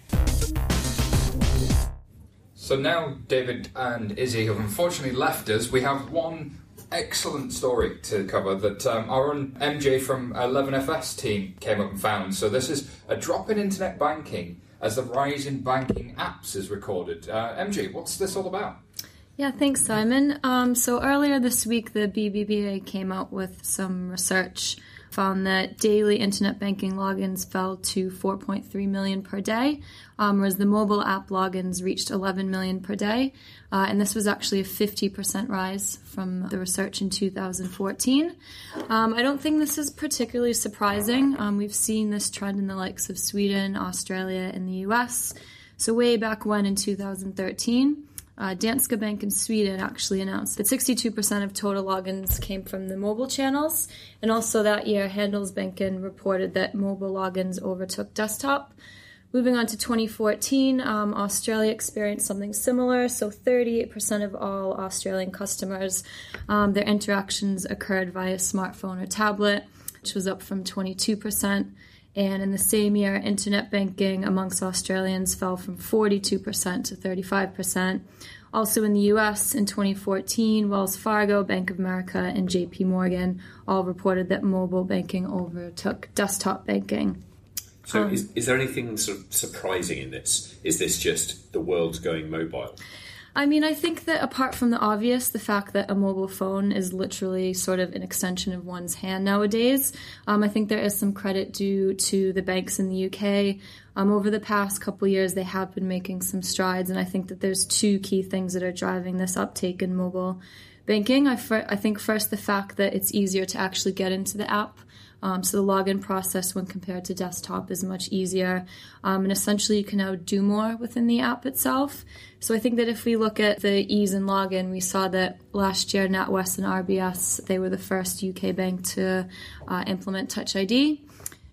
Speaker 1: So now David and Izzy have unfortunately left us. We have one excellent story to cover that um, our own MJ from 11FS team came up and found. So this is a drop in internet banking as the rise in banking apps is recorded. Uh, MJ, what's this all about?
Speaker 6: Yeah, thanks, Simon. Um, so earlier this week, the BBA came out with some research, found that daily internet banking logins fell to 4.3 million per day, um, whereas the mobile app logins reached 11 million per day. Uh, and this was actually a 50% rise from the research in 2014. Um, I don't think this is particularly surprising. Um, we've seen this trend in the likes of Sweden, Australia, and the US. So, way back when in 2013, uh, Danske Bank in Sweden actually announced that 62% of total logins came from the mobile channels. And also that year, Handelsbanken reported that mobile logins overtook desktop. Moving on to 2014, um, Australia experienced something similar. So 38% of all Australian customers, um, their interactions occurred via smartphone or tablet, which was up from 22%. And in the same year, internet banking amongst Australians fell from 42% to 35%. Also in the US in 2014, Wells Fargo, Bank of America, and JP Morgan all reported that mobile banking overtook desktop banking.
Speaker 4: So,
Speaker 6: Um,
Speaker 4: is, is there anything sort of surprising in this? Is this just the world's going mobile?
Speaker 6: I mean, I think that apart from the obvious, the fact that a mobile phone is literally sort of an extension of one's hand nowadays, um, I think there is some credit due to the banks in the UK. Um, over the past couple years, they have been making some strides, and I think that there's two key things that are driving this uptake in mobile banking. I, fir- I think first the fact that it's easier to actually get into the app. Um, so the login process, when compared to desktop, is much easier, um, and essentially you can now do more within the app itself. So I think that if we look at the ease in login, we saw that last year NatWest and RBS they were the first UK bank to uh, implement Touch ID.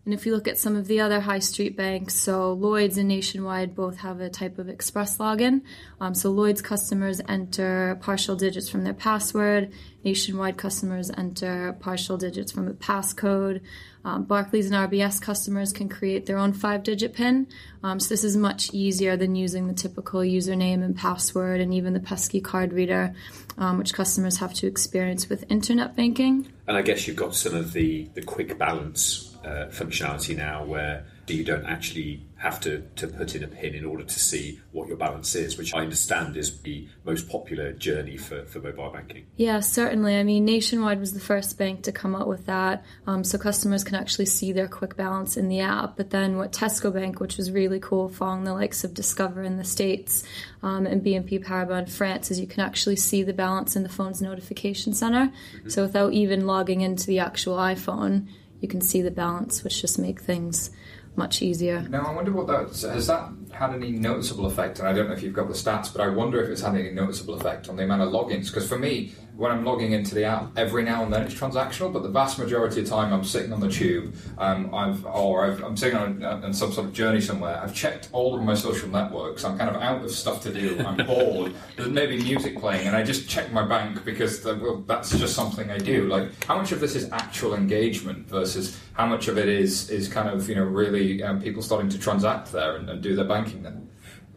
Speaker 6: And if you look at some of the other high street banks, so Lloyd's and Nationwide both have a type of express login. Um, so Lloyd's customers enter partial digits from their password. Nationwide customers enter partial digits from a passcode. Um, Barclays and RBS customers can create their own five digit PIN. Um, so this is much easier than using the typical username and password and even the pesky card reader, um, which customers have to experience with internet banking.
Speaker 4: And I guess you've got some of the, the quick balance uh, functionality now where you don't actually have to, to put in a pin in order to see what your balance is, which I understand is the most popular journey for, for mobile banking.
Speaker 6: Yeah, certainly. I mean, Nationwide was the first bank to come out with that, um, so customers can actually see their quick balance in the app. But then what Tesco Bank, which was really cool, following the likes of Discover in the States um, and BNP Paribas in France, is you can actually see the balance in the phone's notification center. Mm-hmm. So without even logging into the actual iPhone, you can see the balance, which just make things much easier.
Speaker 1: Now, I wonder what that has that had any noticeable effect? And I don't know if you've got the stats, but I wonder if it's had any noticeable effect on the amount of logins. Because for me, when I'm logging into the app, every now and then it's transactional, but the vast majority of time I'm sitting on the tube, um, I've or i am sitting on, on, some sort of journey somewhere. I've checked all of my social networks. I'm kind of out of stuff to do. I'm bored. There's maybe music playing, and I just check my bank because the, well, that's just something I do. Like, how much of this is actual engagement versus how much of it is is kind of you know really um, people starting to transact there and, and do their banking there?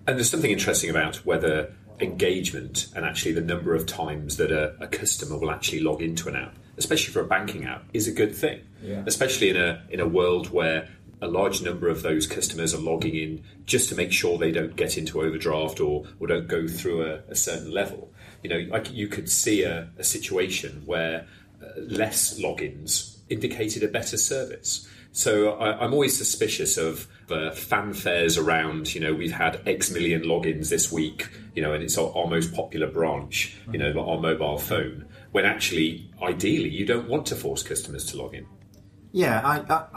Speaker 4: And there's something interesting about whether engagement and actually the number of times that a, a, customer will actually log into an app, especially for a banking app, is a good thing. Yeah. Especially in a in a world where a large number of those customers are logging in just to make sure they don't get into overdraft or, or don't go through a, a certain level. You know, like you could see a, a situation where uh, less logins indicated a better service. So I, am always suspicious of the fanfares around. You know, we've had X million logins this week. You know, and it's our, our most popular branch. You know, our mobile phone. When actually, ideally, you don't want to force customers to log in.
Speaker 5: Yeah,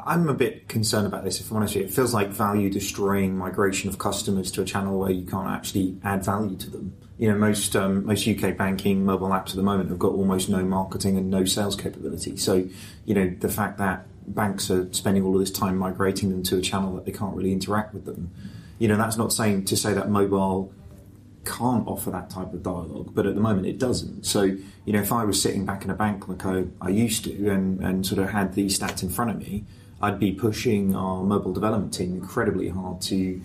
Speaker 5: I, am a bit concerned about this. If I'm honest it feels like value destroying migration of customers to a channel where you can't actually add value to them. You know, most um, most UK banking mobile apps at the moment have got almost no marketing and no sales capability. So, you know, the fact that banks are spending all of this time migrating them to a channel that they can't really interact with them. You know, that's not saying to say that mobile can't offer that type of dialogue, but at the moment it doesn't. So, you know, if I was sitting back in a bank like I, I used to and, and sort of had these stats in front of me, I'd be pushing our mobile development team incredibly hard to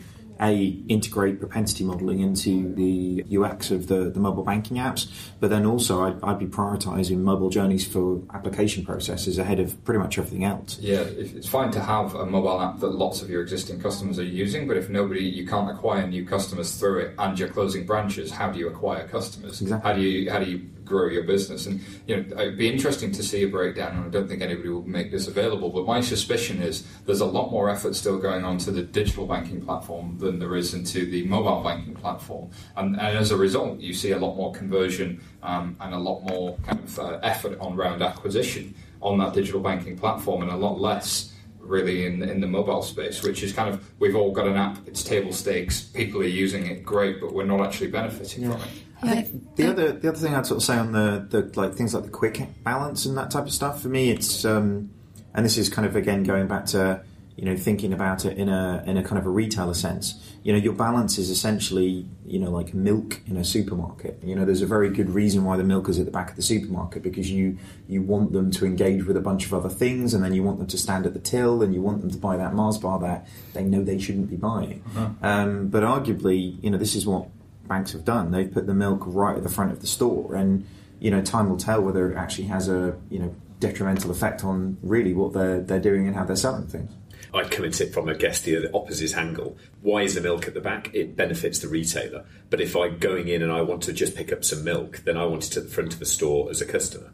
Speaker 5: a integrate propensity modeling into the UX of the, the mobile banking apps, but then also I'd, I'd, be prioritizing mobile journeys for application processes ahead of pretty much everything else.
Speaker 1: Yeah, it's fine to have a mobile app that lots of your existing customers are using, but if nobody, you can't acquire new customers through it, and you're closing branches, how do you acquire customers?
Speaker 5: Exactly.
Speaker 1: How do you how do you grow your business. And you know, it'd be interesting to see a breakdown. And I don't think anybody will make this available, but my suspicion is there's a lot more effort still going on to the digital banking platform than there is into the mobile banking platform. And, and as a result, you see a lot more conversion um, and a lot more kind of uh, effort on round acquisition on that digital banking platform, and a lot less really in in the mobile space, which is kind of we've all got an app, it's table stakes, people are using it, great, but we're not actually benefiting yeah. from it.
Speaker 5: I think the other the other thing I'd sort of say on the, the like things like the quick balance and that type of stuff for me it's um, and this is kind of again going back to you know thinking about it in a in a kind of a retailer sense you know your balance is essentially you know like milk in a supermarket. You know there's a very good reason why the milk is at the back of the supermarket because you you want them to engage with a bunch of other things and then you want them to stand at the till and you want them to buy that Mars bar that they know they shouldn't be buying. Uh-huh. um, but arguably you know this is what banks have done. They've put the milk right at the front of the store, and you know, time will tell whether it actually has a you know detrimental effect on really what they're they're doing and how they're selling things.
Speaker 4: I'd come at it from a guest the opposite angle. Why is the milk at the back? It benefits the retailer. But if I'm going in and I want to just pick up some milk, then I want it at the front of the store as a customer.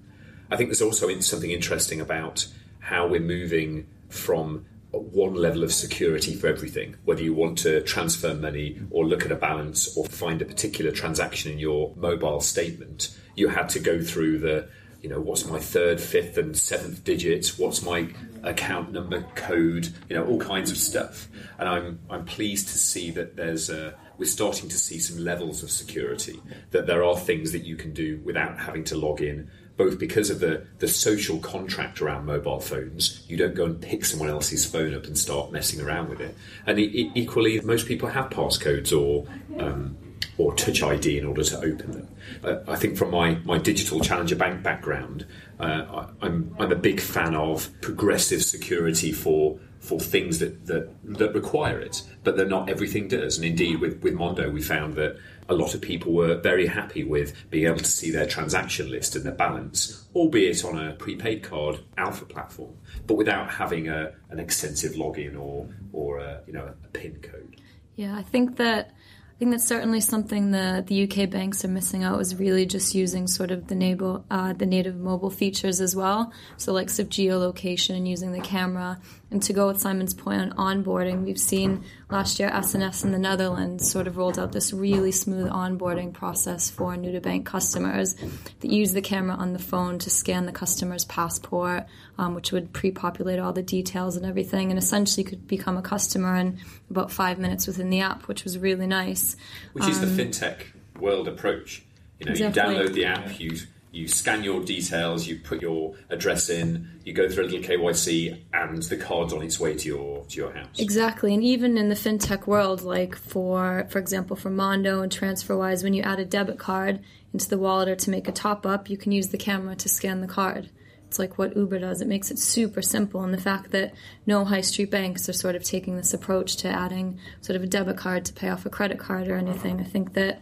Speaker 4: I think there's also something interesting about how we're moving from one level of security for everything, whether you want to transfer money or look at a balance or find a particular transaction in your mobile statement, you had to go through the, you know, what's my third, fifth, and seventh digits? What's my account number code? You know, all kinds of stuff. And I'm I'm pleased to see that there's a we're starting to see some levels of security. That there are things that you can do without having to log in both because of the, the social contract around mobile phones. You don't go and pick someone else's phone up and start messing around with it. And equally, most people have passcodes or um, or Touch ID in order to open them. Uh, I think from my, my digital challenger bank background, uh, I, I'm I'm a big fan of progressive security for for things that, that that require it, but that not everything does. And indeed, with with Mondo, we found that a lot of people were very happy with being able to see their transaction list and their balance, albeit on a prepaid card alpha platform, but without having a, an extensive login or or a, you know a PIN code.
Speaker 6: Yeah, I think that I think that's certainly something that the UK banks are missing out is really just using sort of the native, uh, the native mobile features as well. So like of geolocation and using the camera. And to go with Simon's point on onboarding, we've seen last year SNS in the Netherlands sort of rolled out this really smooth onboarding process for new to bank customers that use the camera on the phone to scan the customer's passport, um, which would pre-populate all the details and everything, and essentially could become a customer in about five minutes within the app, which was really nice.
Speaker 4: Which is the fintech world approach. You know, you download the app, you you scan your details, you put your address in, you go through a little KYC, and the card's on its way to your to your house.
Speaker 6: Exactly, and even in the fintech world, like for for example, for Mondo and TransferWise, when you add a debit card into the wallet or to make a top up, you can use the camera to scan the card. It's like what Uber does. It makes it super simple, and the fact that no high street banks are sort of taking this approach to adding sort of a debit card to pay off a credit card or anything, I think that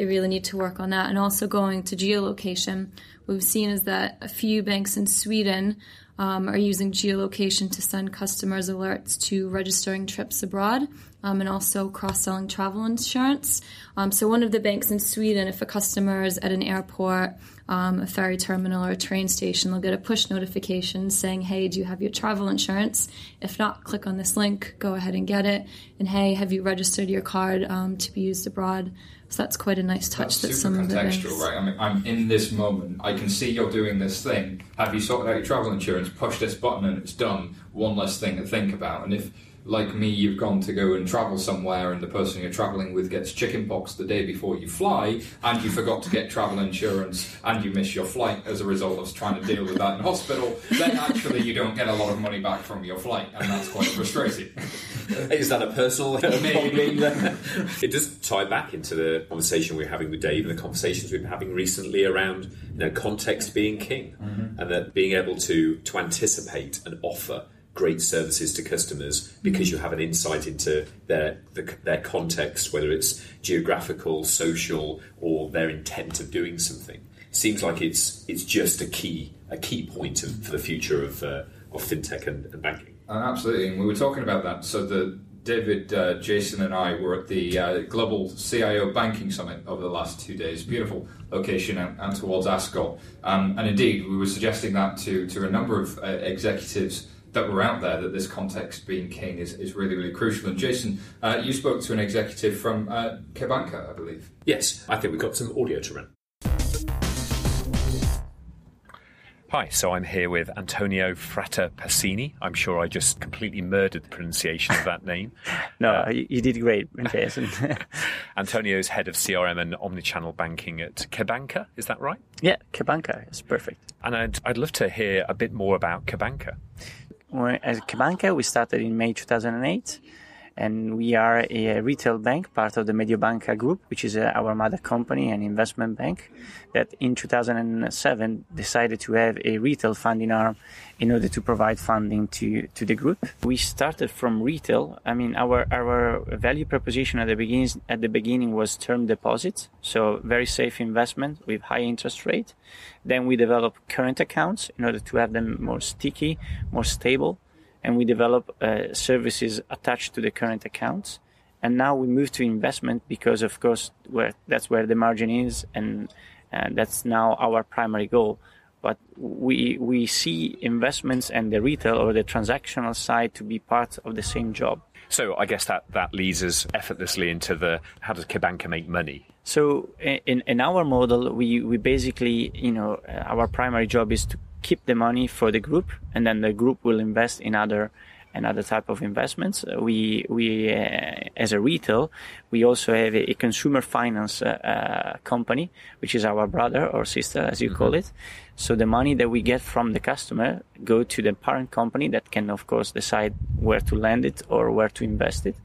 Speaker 6: they really need to work on that. And also going to geolocation, what we've seen is that a few banks in Sweden um, are using geolocation to send customers alerts to registering trips abroad um, and also cross selling travel insurance. Um, so, one of the banks in Sweden, if a customer is at an airport, um, a ferry terminal, or a train station, they'll get a push notification saying, Hey, do you have your travel insurance? If not, click on this link, go ahead and get it. And hey, have you registered your card um, to be used abroad? So, that's quite a nice touch
Speaker 1: That's
Speaker 6: that
Speaker 1: super
Speaker 6: some of the banks.
Speaker 1: contextual, right? I mean, I'm in this moment. I can see you're doing this thing. Have you sorted out your travel insurance? Push this button and it's done. One less thing to think about. And if, like me, you've gone to go and travel somewhere, and the person you're traveling with gets chickenpox the day before you fly, and you forgot to get travel insurance, and you miss your flight as a result of trying to deal with that in hospital, then actually you don't get a lot of money back from your flight, and that's quite frustrating.
Speaker 4: Is that a personal
Speaker 1: Maybe.
Speaker 4: it does tie back into the conversation we we're having with Dave and the conversations we've been having recently around you know context being king mm-hmm. and that being able to to anticipate and offer great services to customers because you have an insight into their the, their context, whether it's geographical, social, or their intent of doing something. Seems like it's it's just a key a key point of, for the future of uh, of fintech and, and banking.
Speaker 1: Uh, absolutely, and we were talking about that. So the David, uh, Jason, and I were at the uh, Global CIO Banking Summit over the last two days. Beautiful location out towards Ascot, um, and indeed, we were suggesting that to to a number of uh, executives that were out there that this context being king is, is really really crucial. And Jason, uh, you spoke to an executive from uh, CheBanca, I believe.
Speaker 4: Yes, I think we've got some audio to run. Hi, so I'm here with Antonio Fratta Pasini. I'm sure I just completely murdered the pronunciation of that name.
Speaker 7: No, you, you did great, Jason.
Speaker 4: Antonio's head of CRM and omnichannel banking at CheBanca, is that right?
Speaker 7: yeah, CheBanca is perfect.
Speaker 4: And I'd, I'd love to hear a bit more about CheBanca.
Speaker 7: We're, as CheBanca, we started in May 2008, and we are a retail bank, part of the Mediobanca Group, which is uh, our mother company and investment bank, that in 2007 decided to have a retail funding arm in order to provide funding to, to the group. We started from retail. I mean, our, our value proposition at the beginning, at the beginning was term deposits, so very safe investment with high interest rate. Then we developed current accounts in order to have them more sticky, more stable and we develop uh, services attached to the current accounts. And now we move to investment because, of course, where that's where the margin is, and, that's now our primary goal. But we we see investments and the retail or the transactional side to be part of the same job.
Speaker 4: So I guess that, that leads us effortlessly into the how does CheBanca make money?
Speaker 7: So in in our model, we we basically you know our primary job is to keep the money for the group, and then the group will invest in other and other type of investments. Uh, we we uh, as a retail, we also have a, a consumer finance uh, company, which is our brother or sister, as you mm-hmm. call it. So the money that we get from the customer go to the parent company that can, of course, decide where to lend it or where to invest it.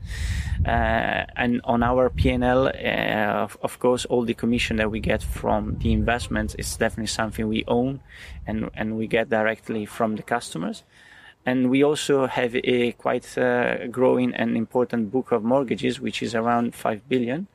Speaker 7: Uh, and on our P&L, uh, of, of, course, all the commission that we get from the investments is definitely something we own and, and we get directly from the customers. And we also have a quite uh, growing and important book of mortgages, which is around 5 billion.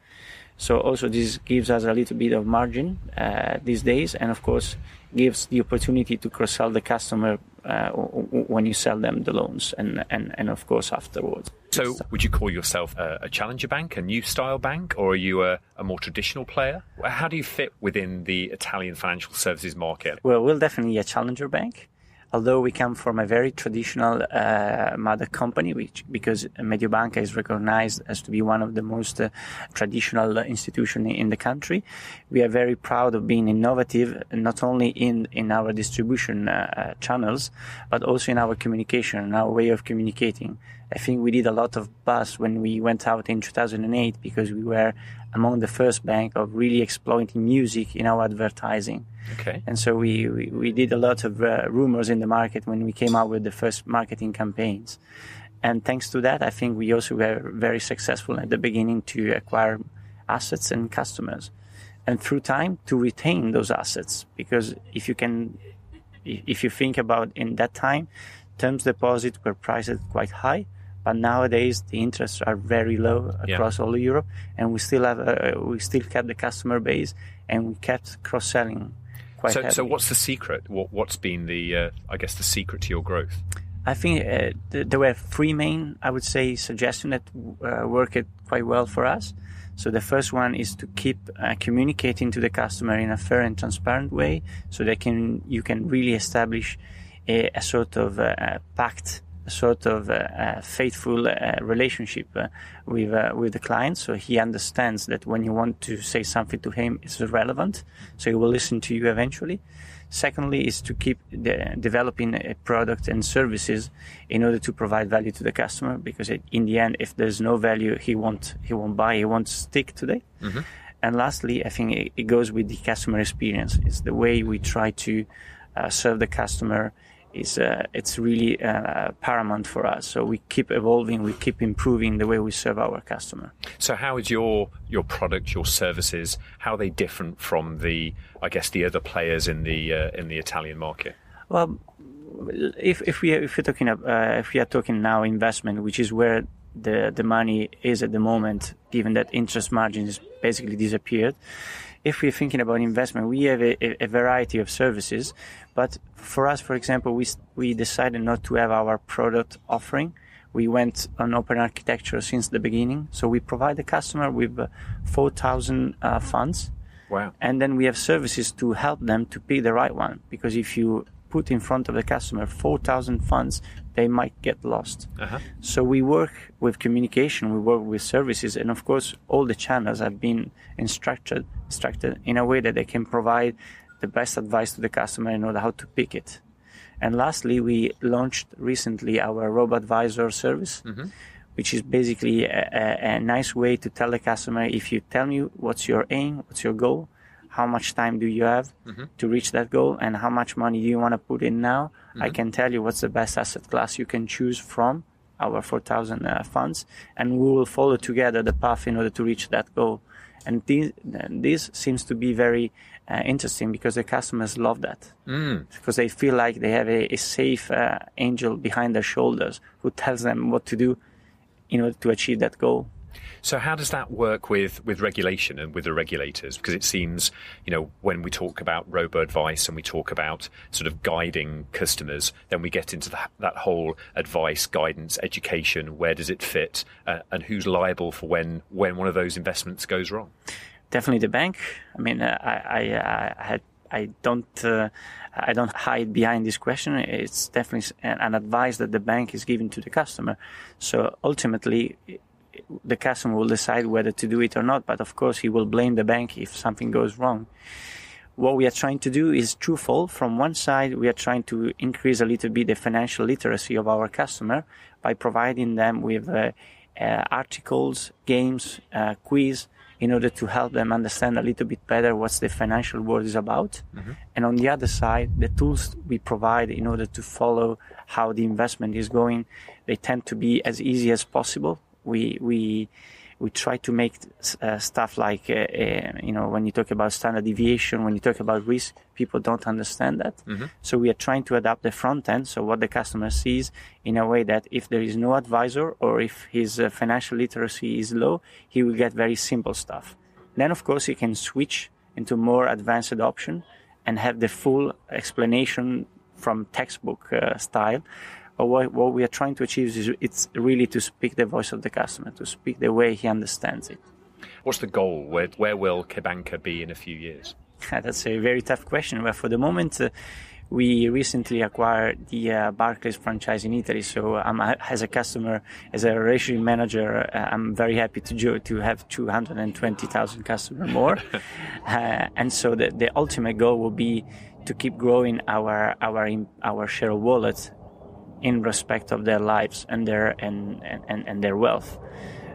Speaker 7: So also this gives us a little bit of margin uh, these days, and of course gives the opportunity to cross-sell the customer uh, when you sell them the loans, and, and, and of course afterwards.
Speaker 4: So, would you call yourself a, a challenger bank, a new style bank, or are you a, a, more traditional player? How do you fit within the Italian financial services market?
Speaker 7: Well, we're definitely a challenger bank although we come from a very traditional uh, mother company, which because Mediobanca is recognized as to be one of the most uh, traditional institutions in the country, we are very proud of being innovative, not only in in our distribution uh, uh channels, but also in our communication and our way of communicating. I think we did a lot of buzz when we went out in 2008 because we were among the first bank of really exploiting music in our advertising.
Speaker 4: Okay.
Speaker 7: And so we, we, we did a lot of uh, rumors in the market when we came out with the first marketing campaigns. And thanks to that, I think we also were very successful at the beginning to acquire assets and customers. And through time to retain those assets. Because if you can, if you think about in that time, terms deposits were priced quite high but nowadays the interests are very low across yeah. all Europe, and we still have uh, we still kept the customer base, and we kept cross selling quite.
Speaker 4: So, so what's the secret? What, what's been the uh, I guess the secret to your growth?
Speaker 7: I think uh, th- there were three main, I would say, suggestions that uh, worked quite well for us. So the first one is to keep uh, communicating to the customer in a fair and transparent way, so they can you can really establish a, a sort of uh, pact sort of uh, faithful uh, relationship uh, with with the client. So he understands that when you want to say something to him, it's relevant. So he will listen to you eventually. Secondly, is to keep de- developing a product and services in order to provide value to the customer. Because in the end, if there's no value, he won't he won't buy. He won't stick today. Mm-hmm. And lastly, I think it, it, goes with the customer experience. It's the way we try to uh, serve the customer is uh, it's really uh, paramount for us. So we keep evolving, we keep improving the way we serve our customer.
Speaker 4: So how is your your product, your services, how are they different from the I guess the other players in the uh, in the Italian market?
Speaker 7: Well, if if we if we're talking uh, if we are talking now investment, which is where the the money is at the moment, given that interest margins basically disappeared if we're thinking about investment, we have a, a, variety of services. But for us, for example, we, we decided not to have our product offering. We went on open architecture since the beginning. So we provide the customer with uh, 4,000 uh, funds.
Speaker 4: Wow.
Speaker 7: And then we have services to help them to pick the right one. Because if you put in front of the customer 4,000 funds, they might get lost. Uh-huh. So we work with communication, we work with services, and of course, all the channels have been instructed, instructed in a way that they can provide the best advice to the customer in order how to pick it. And lastly, we launched recently our Robo Advisor service, mm-hmm. which is basically a, a, a nice way to tell the customer if you tell me what's your aim, what's your goal, how much time do you have mm-hmm. to reach that goal and how much money do you want to put in now mm-hmm. i can tell you what's the best asset class you can choose from our 4000 uh, funds and we will follow together the path in order to reach that goal and this, this seems to be very uh, interesting because the customers love that mm. because they feel like they have a, a safe uh, angel behind their shoulders who tells them what to do in order to achieve that goal
Speaker 4: so how does that work with, with regulation and with the regulators? Because it seems, you know, when we talk about robo advice and we talk about sort of guiding customers, then we get into that, that whole advice, guidance, education. Where does it fit, uh, and who's liable for when when one of those investments goes wrong?
Speaker 7: Definitely the bank. I mean, uh, I, I, I had I don't uh, I don't hide behind this question. It's definitely an advice that the bank is giving to the customer. So ultimately, the customer will decide whether to do it or not. But of course, he will blame the bank if something goes wrong. What we are trying to do is twofold. From one side, we are trying to increase a little bit the financial literacy of our customer by providing them with uh, uh, articles, games, uh, quiz, in order to help them understand a little bit better what the financial world is about. Mm-hmm. And on the other side, the tools we provide in order to follow how the investment is going, they tend to be as easy as possible. We, we, we try to make uh, stuff like, uh, uh, you know, when you talk about standard deviation, when you talk about risk, people don't understand that. Mm-hmm. So we are trying to adapt the front end. So what the customer sees in a way that if there is no advisor or if his uh, financial literacy is low, he will get very simple stuff. Then of course he can switch into more advanced adoption and have the full explanation from textbook uh, style but what, what we are trying to achieve is it's really to speak the voice of the customer, to speak the way he understands it.
Speaker 4: What's the goal? Where, where will CheBanca be in a few years?
Speaker 7: That's a very tough question. But for the moment, uh, we recently acquired the uh, Barclays franchise in Italy. So I'm, as a customer, as a relationship manager, uh, I'm very happy to jo- to have 220,000 customers more. uh, and so the, the ultimate goal will be to keep growing our our our share of wallet in respect of their lives and their and, and, and their wealth.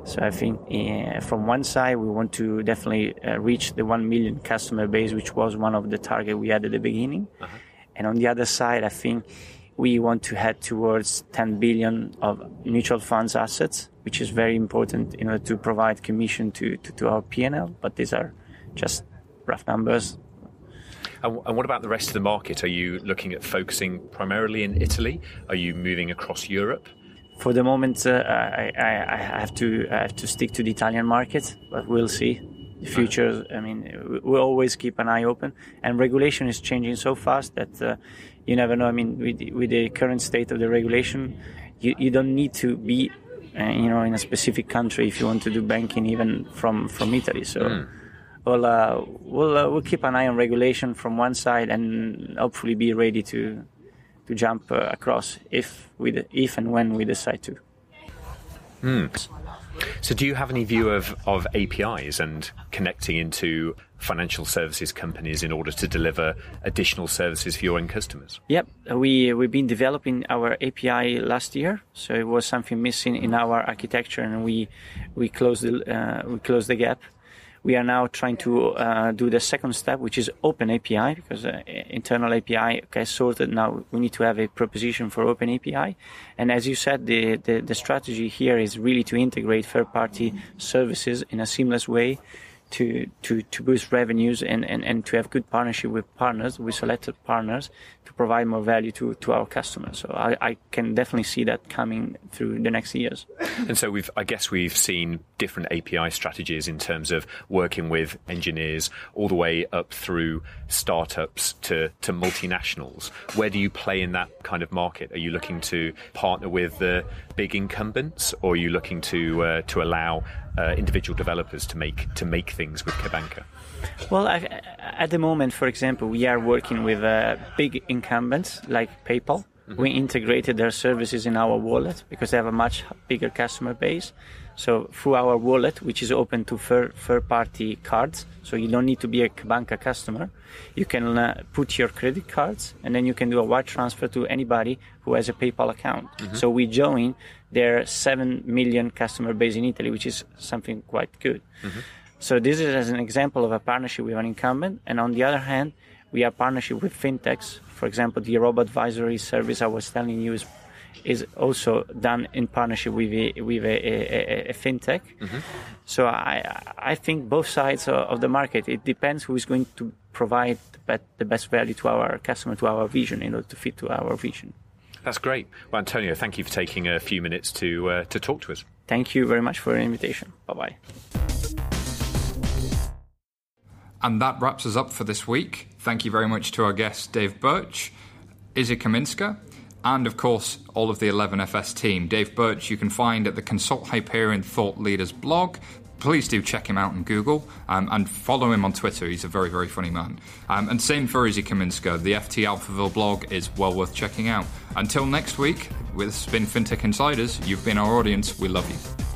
Speaker 7: So I think uh, from one side we want to definitely uh, reach the one million customer base, which was one of the target we had at the beginning, uh-huh. and on the other side I think we want to head towards 10 billion of mutual funds assets, which is very important in order to provide commission to, to, to our PNL. But these are just rough numbers.
Speaker 4: And, and, what about the rest of the market? Are you looking at focusing primarily in Italy? Are you moving across Europe?
Speaker 7: For the moment, uh, I, I, I, have to I have to stick to the Italian market, but we'll see. The future, I mean, we always keep an eye open, and regulation is changing so fast that uh, you never know. I mean, with, with the current state of the regulation, you, you don't need to be, uh, you know, in a specific country if you want to do banking, even from from Italy. So. Mm we'll uh, we'll uh, we'll keep an eye on regulation from one side and hopefully be ready to to jump uh, across if we if and when we decide to.
Speaker 4: Hmm. So, do you have any view of, of APIs and connecting into financial services companies in order to deliver additional services for your end customers?
Speaker 7: Yep, we we've been developing our API last year, so it was something missing in our architecture, and we we closed the uh, we closed the gap we are now trying to uh, do the second step, which is open API, because uh, internal API okay sorted. Now we need to have a proposition for open API, and as you said, the, the, the strategy here is really to integrate third-party services in a seamless way to, to, to boost revenues and, and, and to have good partnership with partners, with selected partners to provide more value to, to our customers. So I, I can definitely see that coming through the next years.
Speaker 4: And so we've, I guess we've seen different API strategies in terms of working with engineers all the way up through startups to, to multinationals. Where do you play in that kind of market? Are you looking to partner with the big incumbents or are you looking to, uh, to allow uh, individual developers to make to make things with CheBanca?
Speaker 7: Well, I, at the moment, for example, we are working with uh, big incumbents like PayPal. Mm-hmm. We integrated their services in our wallet because they have a much bigger customer base. So through our wallet, which is open to third, party cards, so you don't need to be a banca customer, you can uh, put your credit cards and then you can do a wire transfer to anybody who has a PayPal account. Mm-hmm. So we join their 7 million customer base in Italy, which is something quite good. Mm-hmm. So this is as an example of a partnership with an incumbent. And on the other hand, we are partnership with fintechs. For example, the robo advisory service I was telling you is is also done in partnership with a, with a, a, a fintech. Mm-hmm. So I I think both sides of the market. It depends who is going to provide the, the best value to our customer, to our vision, in order to fit to our vision.
Speaker 4: That's great. Well, Antonio, thank you for taking a few minutes to uh, to talk to us.
Speaker 7: Thank you very much for the invitation. Bye bye.
Speaker 1: And that wraps us up for this week. Thank you very much to our guests, Dave Birch, Izzy Kaminska, and of course, all of the 11FS team. Dave Birch, you can find at the Consult Hyperion Thought Leaders blog. Please do check him out on Google um, and follow him on Twitter. He's a very, very funny man. Um, and same for Izzy Kaminska. The FT Alphaville blog is well worth checking out. Until next week, with Spin FinTech Insiders, you've been our audience. We love you.